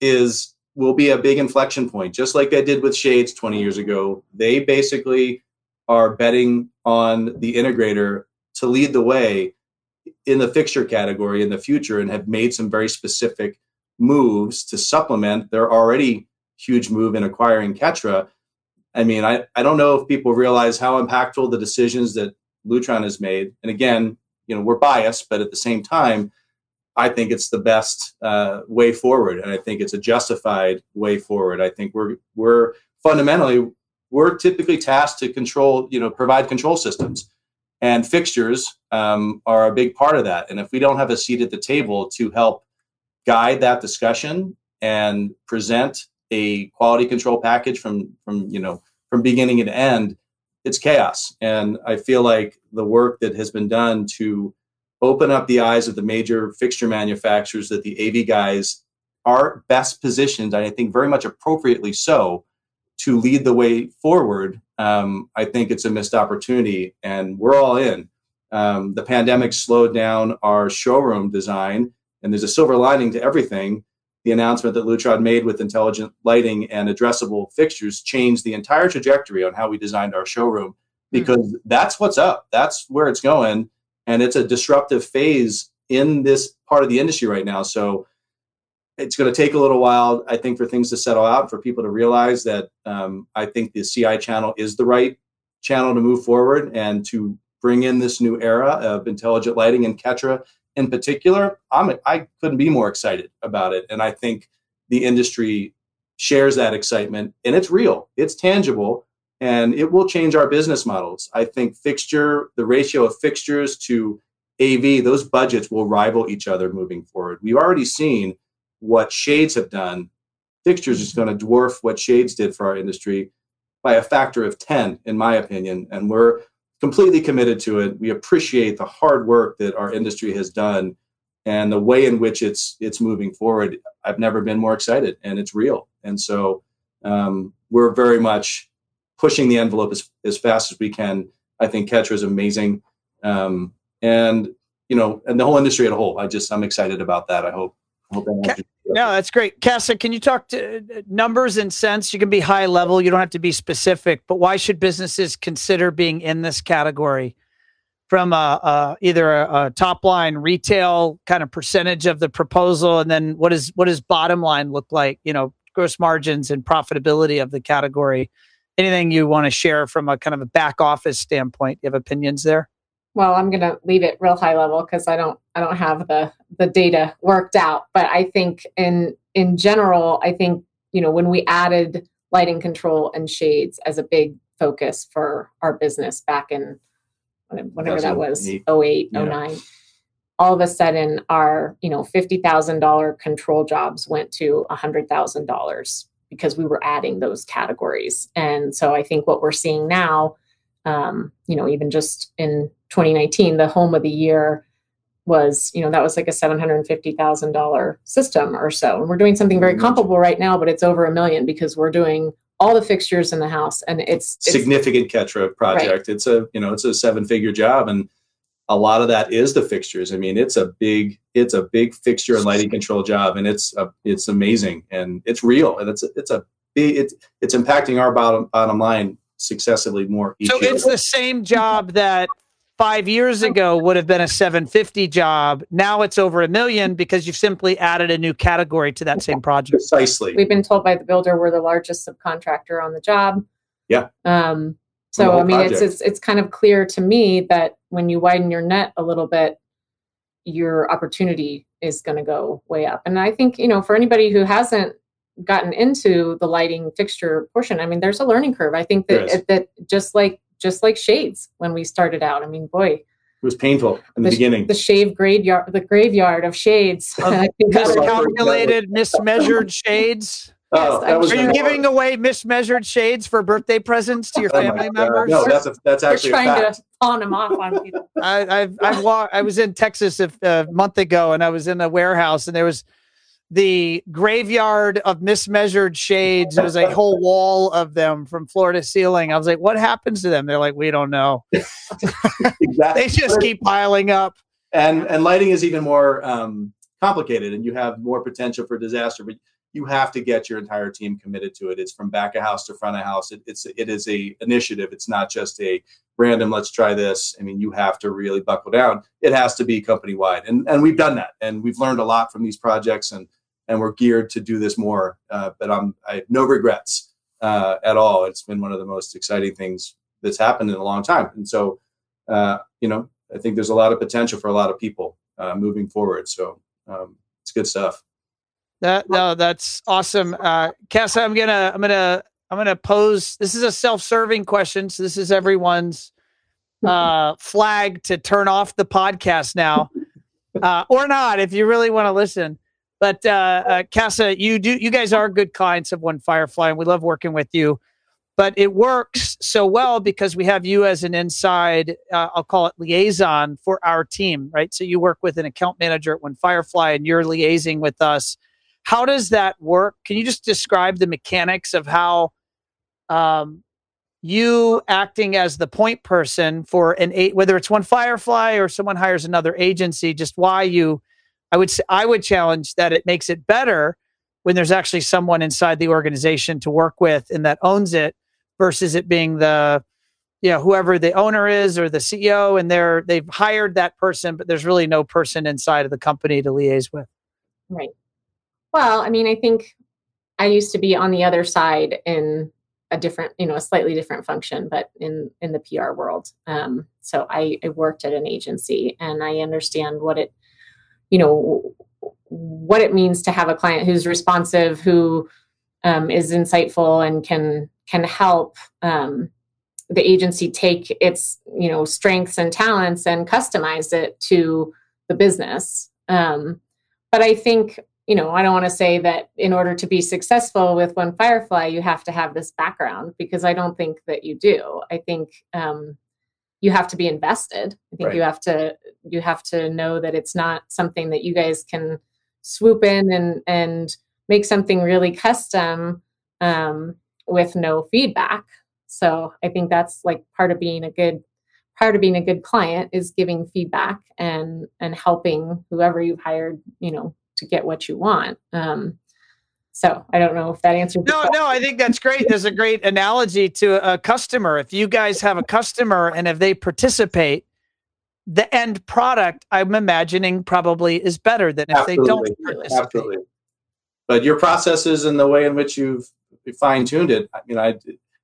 is will be a big inflection point, just like they did with Shades 20 years ago. They basically are betting on the integrator to lead the way in the fixture category in the future and have made some very specific moves to supplement their already huge move in acquiring Ketra. I mean, I, I don't know if people realize how impactful the decisions that Lutron has made. And again, you know, we're biased, but at the same time, I think it's the best uh, way forward, and I think it's a justified way forward. I think we're we're fundamentally we're typically tasked to control, you know, provide control systems, and fixtures um, are a big part of that. And if we don't have a seat at the table to help guide that discussion and present a quality control package from from you know from beginning to end, it's chaos. And I feel like the work that has been done to open up the eyes of the major fixture manufacturers that the AV guys are best positioned, and I think very much appropriately so, to lead the way forward. Um, I think it's a missed opportunity, and we're all in. Um, the pandemic slowed down our showroom design, and there's a silver lining to everything. The announcement that Lutron made with intelligent lighting and addressable fixtures changed the entire trajectory on how we designed our showroom because mm-hmm. that's what's up. That's where it's going. And it's a disruptive phase in this part of the industry right now. So it's going to take a little while, I think, for things to settle out, for people to realize that um, I think the CI channel is the right channel to move forward and to bring in this new era of intelligent lighting and Ketra in particular, I'm I couldn't be more excited about it, and I think the industry shares that excitement, and it's real, it's tangible, and it will change our business models. I think fixture the ratio of fixtures to AV, those budgets will rival each other moving forward. We've already seen what shades have done. Fixtures is going to dwarf what shades did for our industry by a factor of 10, in my opinion. And we're completely committed to it. We appreciate the hard work that our industry has done and the way in which it's it's moving forward. I've never been more excited, and it's real. And so um, we're very much pushing the envelope as, as fast as we can. I think Ketra is amazing, um, and you know, and the whole industry at a whole. I just I'm excited about that. I hope. I hope that no, that's great. Casa, can you talk to uh, numbers and cents? You can be high level, you don't have to be specific, but why should businesses consider being in this category from a, a either a, a, top line retail kind of percentage of the proposal and then what is what does bottom line look like, you know, gross margins and profitability of the category? Anything you want to share from a kind of a back office standpoint? You have opinions there? Well i'm going to leave it real high level because i don't i don't have the the data worked out but i think in in general i think you know when we added lighting control and shades as a big focus for our business back in whenever that was 08 yeah. 09 all of a sudden our you know $50000 control jobs went to $100000 because we were adding those categories and so i think what we're seeing now um, you know even just in 2019, the home of the year was, you know, that was like a $750,000 system or so. And we're doing something very comparable right now, but it's over a million because we're doing all the fixtures in the house and it's, it's significant Ketra project. Right. It's a, you know, it's a seven figure job and a lot of that is the fixtures. I mean, it's a big, it's a big fixture and lighting control job and it's, a, it's amazing and it's real and it's, a, it's a big, it's, it's impacting our bottom, bottom line successively more. so year. it's the same job that five years ago would have been a 750 job. Now it's over a million because you've simply added a new category to that same project. Precisely. We've been told by the builder we're the largest subcontractor on the job. Yeah. Um, so I mean, it's, it's it's kind of clear to me that when you widen your net a little bit, your opportunity is going to go way up. And I think you know, for anybody who hasn't gotten into the lighting fixture portion, I mean, there's a learning curve. I think that that just like just like shades when we started out. I mean, boy, it was painful in the, the beginning. The shave graveyard, the graveyard of shades. Miscalculated, mismeasured shades. Oh, yes, Are you giving away mismeasured shades for birthday presents to your oh family members? No, that's a, that's actually We're trying to pawn them off on people. I, I've I've walked. I was in Texas a, a month ago, and I was in a warehouse, and there was the graveyard of mismeasured shades. There's a whole wall of them from floor to ceiling. I was like, what happens to them? They're like, we don't know. exactly. they just keep piling up. And and lighting is even more um, complicated, and you have more potential for disaster. But you have to get your entire team committed to it. It's from back of house to front of house. It, it's it is a initiative. It's not just a random. Let's try this. I mean, you have to really buckle down. It has to be company wide, and and we've done that, and we've learned a lot from these projects, and and we're geared to do this more. Uh, but I'm I have no regrets uh, at all. It's been one of the most exciting things that's happened in a long time, and so uh, you know I think there's a lot of potential for a lot of people uh, moving forward. So um, it's good stuff. That no, that's awesome, uh, Casa. I'm gonna I'm gonna I'm gonna pose. This is a self-serving question, so this is everyone's uh, flag to turn off the podcast now, uh, or not if you really want to listen. But uh, uh, Casa, you do you guys are good clients of One Firefly, and we love working with you. But it works so well because we have you as an inside, uh, I'll call it liaison for our team, right? So you work with an account manager at One Firefly, and you're liaising with us. How does that work? Can you just describe the mechanics of how um, you acting as the point person for an eight, whether it's One Firefly or someone hires another agency, just why you I would say I would challenge that it makes it better when there's actually someone inside the organization to work with and that owns it versus it being the you know whoever the owner is or the CEO and they're they've hired that person but there's really no person inside of the company to liaise with. Right. Well, I mean, I think I used to be on the other side in a different, you know, a slightly different function, but in in the PR world. Um, so I, I worked at an agency, and I understand what it, you know, what it means to have a client who's responsive, who um, is insightful, and can can help um, the agency take its you know strengths and talents and customize it to the business. Um, but I think you know I don't want to say that in order to be successful with One Firefly, you have to have this background because I don't think that you do. I think um, you have to be invested. I think right. you have to you have to know that it's not something that you guys can swoop in and and make something really custom um, with no feedback. So I think that's like part of being a good part of being a good client is giving feedback and and helping whoever you've hired, you know, to get what you want. Um, so I don't know if that answers. No, no, I think that's great. There's a great analogy to a customer. If you guys have a customer and if they participate, the end product i'm imagining probably is better than if Absolutely. they don't participate. Absolutely. but your processes and the way in which you've fine-tuned it i mean i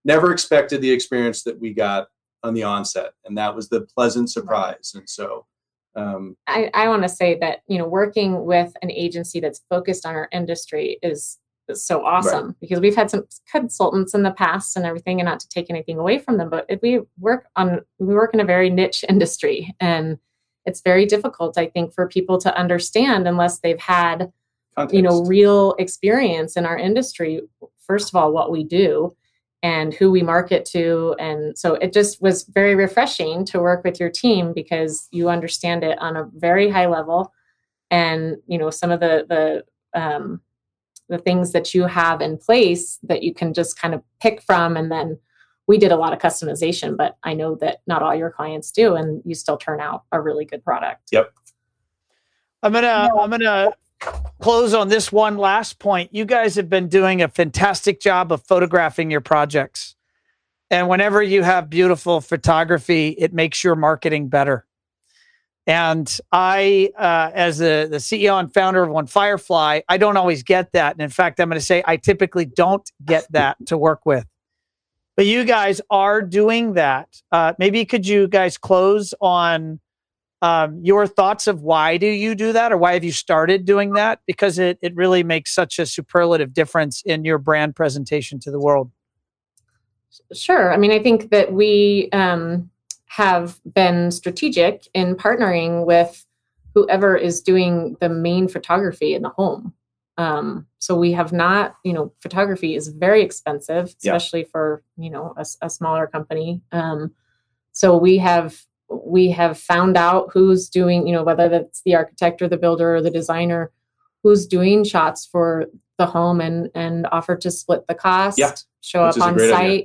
never expected the experience that we got on the onset and that was the pleasant surprise and so um, I, I want to say that you know working with an agency that's focused on our industry is is so awesome right. because we've had some consultants in the past and everything and not to take anything away from them but we work on we work in a very niche industry and it's very difficult i think for people to understand unless they've had Context. you know real experience in our industry first of all what we do and who we market to. And so it just was very refreshing to work with your team because you understand it on a very high level. And you know some of the the um, the things that you have in place that you can just kind of pick from. And then we did a lot of customization but i know that not all your clients do and you still turn out a really good product. Yep. I'm gonna i'm gonna close on this one last point you guys have been doing a fantastic job of photographing your projects and whenever you have beautiful photography it makes your marketing better and I, uh, as the, the CEO and founder of One Firefly, I don't always get that. And in fact, I'm going to say I typically don't get that to work with. But you guys are doing that. Uh, maybe could you guys close on um, your thoughts of why do you do that or why have you started doing that? Because it, it really makes such a superlative difference in your brand presentation to the world. Sure. I mean, I think that we, um, have been strategic in partnering with whoever is doing the main photography in the home. Um, so we have not, you know, photography is very expensive, especially yeah. for you know a, a smaller company. Um, so we have we have found out who's doing, you know, whether that's the architect or the builder or the designer, who's doing shots for the home and and offer to split the cost, yeah. show up on site, idea.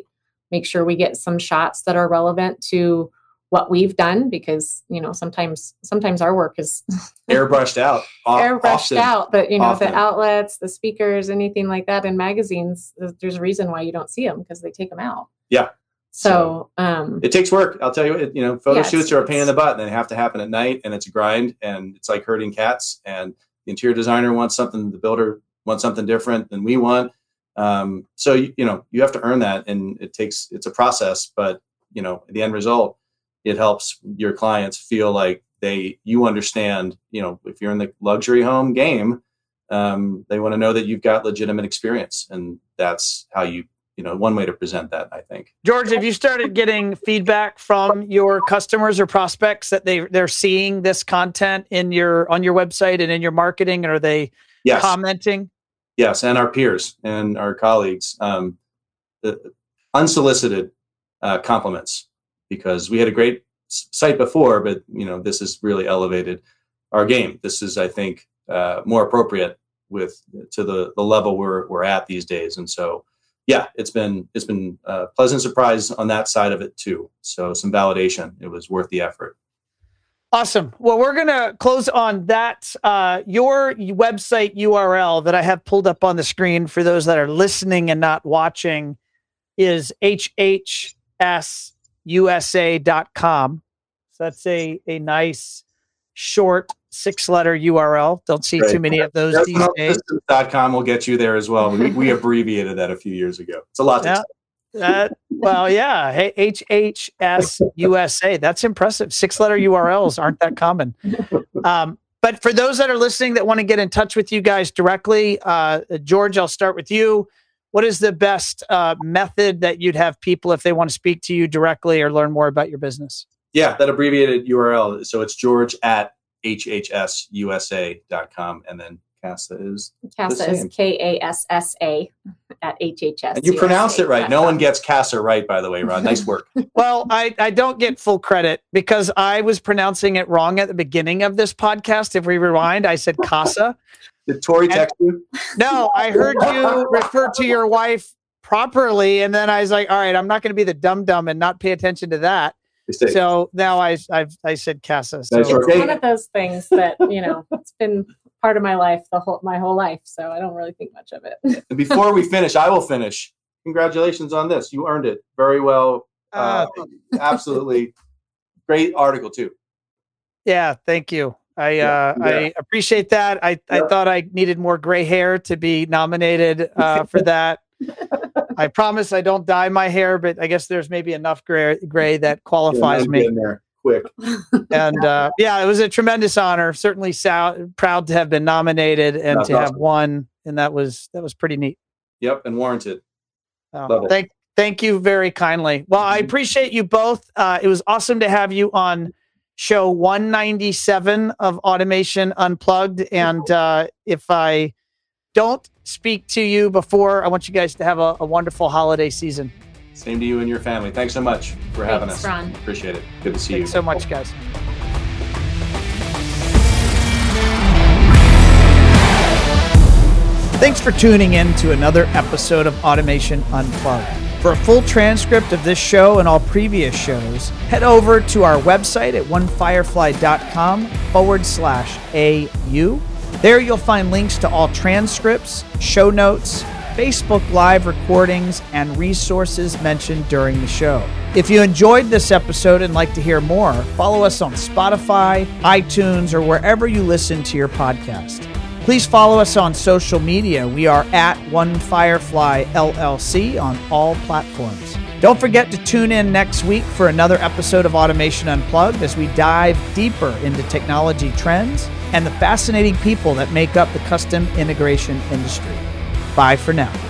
make sure we get some shots that are relevant to what we've done because you know sometimes sometimes our work is airbrushed out airbrushed often, out but you know often. the outlets the speakers anything like that in magazines there's a reason why you don't see them because they take them out yeah so, um, it takes work. I'll tell you it, you know photo yeah, shoots are a pain in the butt and they have to happen at night and it's a grind and it's like herding cats and the interior designer wants something the builder wants something different than we want. Um, so you, you know you have to earn that and it takes it's a process but you know the end result it helps your clients feel like they you understand you know if you're in the luxury home game um, they want to know that you've got legitimate experience and that's how you you know one way to present that i think george have you started getting feedback from your customers or prospects that they they're seeing this content in your on your website and in your marketing and are they yes. commenting yes and our peers and our colleagues um, the unsolicited uh, compliments because we had a great site before, but you know this has really elevated our game. This is, I think, uh, more appropriate with to the the level we're we're at these days. And so, yeah, it's been it's been a pleasant surprise on that side of it too. So some validation. It was worth the effort. Awesome. Well, we're going to close on that. Uh, your website URL that I have pulled up on the screen for those that are listening and not watching is hhsusa.com. So that's a, a nice, short six letter URL. Don't see too many of those these days. .com will get you there as well. We, we abbreviated that a few years ago. It's a lot to uh, well, yeah. Hey, HHSUSA. That's impressive. Six letter URLs aren't that common. Um, but for those that are listening that want to get in touch with you guys directly, uh, George, I'll start with you. What is the best uh, method that you'd have people if they want to speak to you directly or learn more about your business? Yeah, that abbreviated URL. So it's George at hhsusa.com and then Kassa is Kassa is K A S S A at HHS. And you pronounce it right. No one gets Kassa right, by the way, Ron. Nice work. well, I, I don't get full credit because I was pronouncing it wrong at the beginning of this podcast. If we rewind, I said CASA. Did Tori text you? No, I heard you refer to your wife properly, and then I was like, "All right, I'm not going to be the dumb dumb and not pay attention to that." Mistake. So now I I've I said CASA. So. It's one of those things that you know it's been part of my life the whole my whole life, so I don't really think much of it. and before we finish, I will finish. Congratulations on this. You earned it very well. Uh, uh, absolutely great article too. Yeah, thank you. I yeah, uh, yeah. I appreciate that. I, yeah. I thought I needed more gray hair to be nominated uh, for that. I promise I don't dye my hair, but I guess there's maybe enough gray gray that qualifies me. there quick. and uh, yeah, it was a tremendous honor. Certainly sou- proud to have been nominated and That's to awesome. have won, and that was that was pretty neat. Yep, and warranted. Oh, thank thank you very kindly. Well, I mm-hmm. appreciate you both. Uh, it was awesome to have you on show 197 of Automation Unplugged. And uh, if I don't speak to you before, I want you guys to have a, a wonderful holiday season. Same to you and your family. Thanks so much for Thanks, having us. Ron. Appreciate it. Good to see you. Thanks you. so much, guys. Thanks for tuning in to another episode of Automation Unplugged. For a full transcript of this show and all previous shows, head over to our website at onefirefly.com forward slash AU. There you'll find links to all transcripts, show notes, Facebook Live recordings, and resources mentioned during the show. If you enjoyed this episode and like to hear more, follow us on Spotify, iTunes, or wherever you listen to your podcast. Please follow us on social media. We are at One Firefly LLC on all platforms. Don't forget to tune in next week for another episode of Automation Unplugged as we dive deeper into technology trends and the fascinating people that make up the custom integration industry. Bye for now.